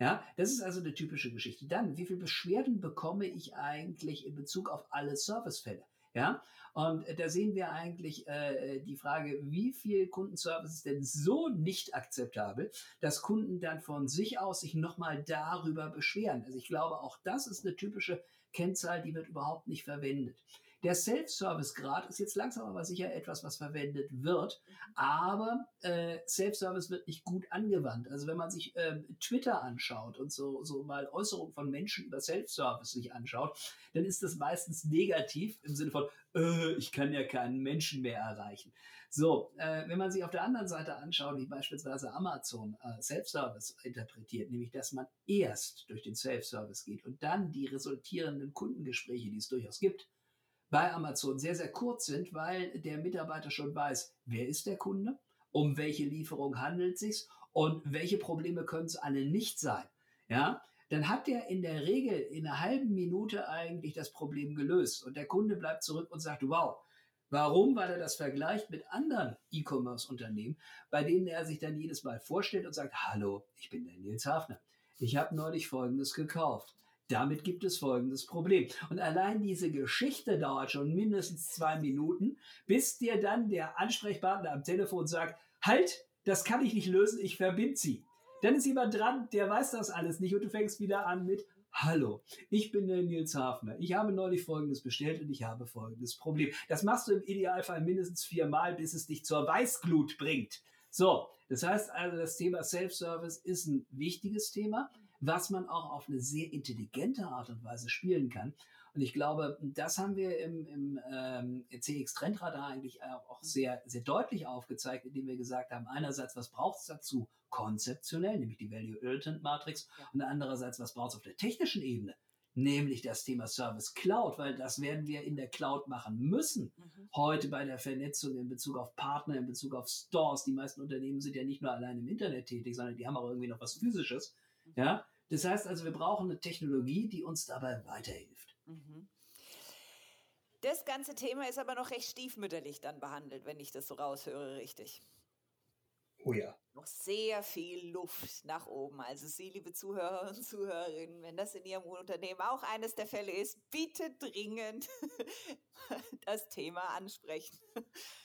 Ja, das ist also eine typische Geschichte. Dann, wie viele Beschwerden bekomme ich eigentlich in Bezug auf alle Servicefälle? Ja, und da sehen wir eigentlich äh, die Frage, wie viel Kundenservice ist denn so nicht akzeptabel, dass Kunden dann von sich aus sich nochmal darüber beschweren. Also ich glaube, auch das ist eine typische Kennzahl, die wird überhaupt nicht verwendet. Der Self-Service-Grad ist jetzt langsam aber sicher etwas, was verwendet wird, aber äh, Self-Service wird nicht gut angewandt. Also wenn man sich äh, Twitter anschaut und so, so mal Äußerungen von Menschen über Self-Service sich anschaut, dann ist das meistens negativ im Sinne von, äh, ich kann ja keinen Menschen mehr erreichen. So, äh, wenn man sich auf der anderen Seite anschaut, wie beispielsweise Amazon äh, Self-Service interpretiert, nämlich dass man erst durch den Self-Service geht und dann die resultierenden Kundengespräche, die es durchaus gibt, bei Amazon sehr, sehr kurz sind, weil der Mitarbeiter schon weiß, wer ist der Kunde, um welche Lieferung handelt es sich und welche Probleme können es alle nicht sein, ja, dann hat der in der Regel in einer halben Minute eigentlich das Problem gelöst und der Kunde bleibt zurück und sagt, wow, Warum? Weil er das vergleicht mit anderen E-Commerce-Unternehmen, bei denen er sich dann jedes Mal vorstellt und sagt, hallo, ich bin der Nils Hafner. Ich habe neulich Folgendes gekauft. Damit gibt es folgendes Problem. Und allein diese Geschichte dauert schon mindestens zwei Minuten, bis dir dann der Ansprechpartner am Telefon sagt, halt, das kann ich nicht lösen, ich verbinde sie. Dann ist jemand dran, der weiß das alles nicht und du fängst wieder an mit, Hallo, ich bin der Nils Hafner. Ich habe neulich Folgendes bestellt und ich habe folgendes Problem. Das machst du im Idealfall mindestens viermal, bis es dich zur Weißglut bringt. So, das heißt also, das Thema Self-Service ist ein wichtiges Thema, was man auch auf eine sehr intelligente Art und Weise spielen kann. Und ich glaube, das haben wir im, im ähm, CX-Trendradar eigentlich auch sehr, sehr deutlich aufgezeigt, indem wir gesagt haben, einerseits, was braucht es dazu konzeptionell, nämlich die Value-Irritant-Matrix, ja. und andererseits, was braucht es auf der technischen Ebene, nämlich das Thema Service Cloud, weil das werden wir in der Cloud machen müssen. Mhm. Heute bei der Vernetzung in Bezug auf Partner, in Bezug auf Stores. Die meisten Unternehmen sind ja nicht nur allein im Internet tätig, sondern die haben auch irgendwie noch was Physisches. Mhm. Ja, das heißt also, wir brauchen eine Technologie, die uns dabei weiterhilft. Mhm. Das ganze Thema ist aber noch recht stiefmütterlich dann behandelt, wenn ich das so raushöre, richtig. Oh ja. Noch sehr viel Luft nach oben. Also Sie, liebe Zuhörer und Zuhörerinnen, wenn das in Ihrem Unternehmen auch eines der Fälle ist, bitte dringend das Thema ansprechen.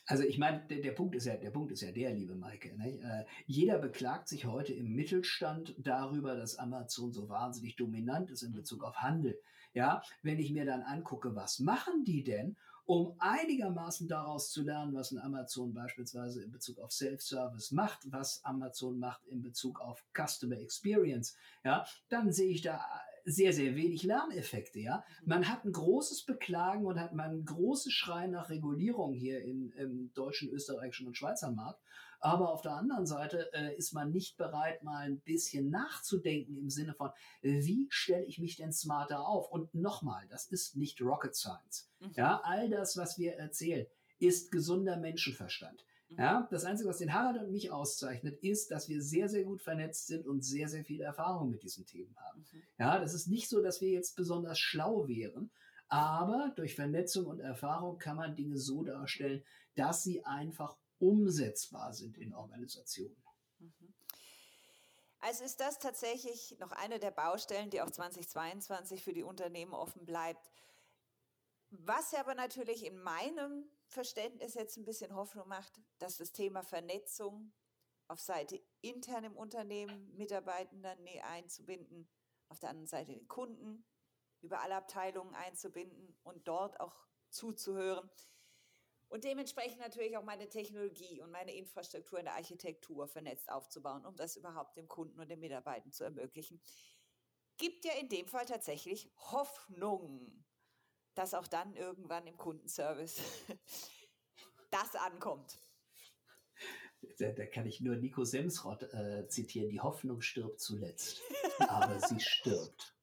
Also ich meine, der, der, Punkt ist ja, der Punkt ist ja der, liebe Maike. Ne? Äh, jeder beklagt sich heute im Mittelstand darüber, dass Amazon so wahnsinnig dominant ist in Bezug auf Handel. Ja, wenn ich mir dann angucke, was machen die denn, um einigermaßen daraus zu lernen, was ein Amazon beispielsweise in Bezug auf Self-Service macht, was Amazon macht in Bezug auf Customer Experience, ja, dann sehe ich da sehr, sehr wenig Lerneffekte, ja. Mhm. Man hat ein großes Beklagen und hat man ein großes Schrei nach Regulierung hier in, im deutschen, österreichischen und Schweizer Markt. Aber auf der anderen Seite äh, ist man nicht bereit, mal ein bisschen nachzudenken im Sinne von, wie stelle ich mich denn smarter auf? Und nochmal, das ist nicht Rocket Science. Mhm. Ja, all das, was wir erzählen, ist gesunder Menschenverstand. Mhm. Ja, das Einzige, was den Harald und mich auszeichnet, ist, dass wir sehr, sehr gut vernetzt sind und sehr, sehr viel Erfahrung mit diesen Themen haben. Mhm. Ja, das ist nicht so, dass wir jetzt besonders schlau wären, aber durch Vernetzung und Erfahrung kann man Dinge so darstellen, dass sie einfach umsetzbar sind in Organisationen. Mhm. Also ist das tatsächlich noch eine der Baustellen, die auch 2022 für die Unternehmen offen bleibt. Was aber natürlich in meinem Verständnis jetzt ein bisschen Hoffnung macht, dass das Thema Vernetzung auf Seite intern im Unternehmen Mitarbeitenden einzubinden, auf der anderen Seite den Kunden über alle Abteilungen einzubinden und dort auch zuzuhören, und dementsprechend natürlich auch meine Technologie und meine Infrastruktur in der Architektur vernetzt aufzubauen, um das überhaupt dem Kunden und den Mitarbeitern zu ermöglichen. Gibt ja in dem Fall tatsächlich Hoffnung, dass auch dann irgendwann im Kundenservice das ankommt. Da, da, kann ich nur Nico Semsrott äh, zitieren. Die Hoffnung stirbt zuletzt, aber sie stirbt.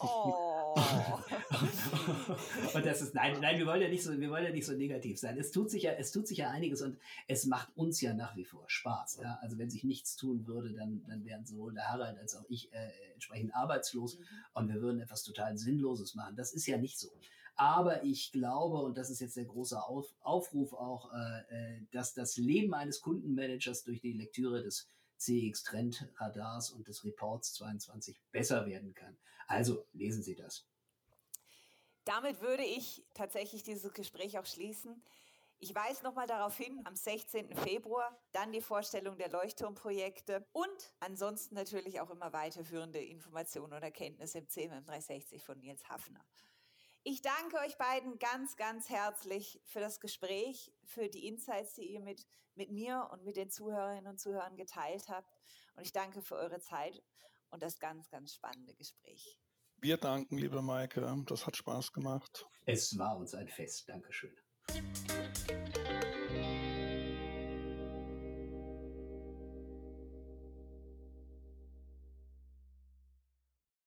Oh. und das ist, nein, nein, wir wollen ja nicht so, wir wollen ja nicht so negativ sein. Es tut sich ja, es tut sich ja einiges und es macht uns ja nach wie vor Spaß. Ja? Also wenn sich nichts tun würde, dann, dann wären sowohl der Harald als auch ich äh, entsprechend arbeitslos mhm. und wir würden etwas total Sinnloses machen. Das ist ja nicht so. Aber ich glaube, und das ist jetzt der große Auf, Aufruf auch, äh, äh dass das Leben eines Kundenmanagers durch die Lektüre des CX Trend Radars und des Reports 22 besser werden kann. Also lesen Sie das. Damit würde ich tatsächlich dieses Gespräch auch schließen. Ich weise nochmal darauf hin, am 16. Februar dann die Vorstellung der Leuchtturmprojekte und ansonsten natürlich auch immer weiterführende Informationen und Erkenntnisse im CMM 360 von Nils Hafner. Ich danke euch beiden ganz, ganz herzlich für das Gespräch, für die Insights, die ihr mit, mit mir und mit den Zuhörerinnen und Zuhörern geteilt habt. Und ich danke für eure Zeit und das ganz, ganz spannende Gespräch. Wir danken, liebe Maike. Das hat Spaß gemacht. Es war uns ein Fest. Dankeschön.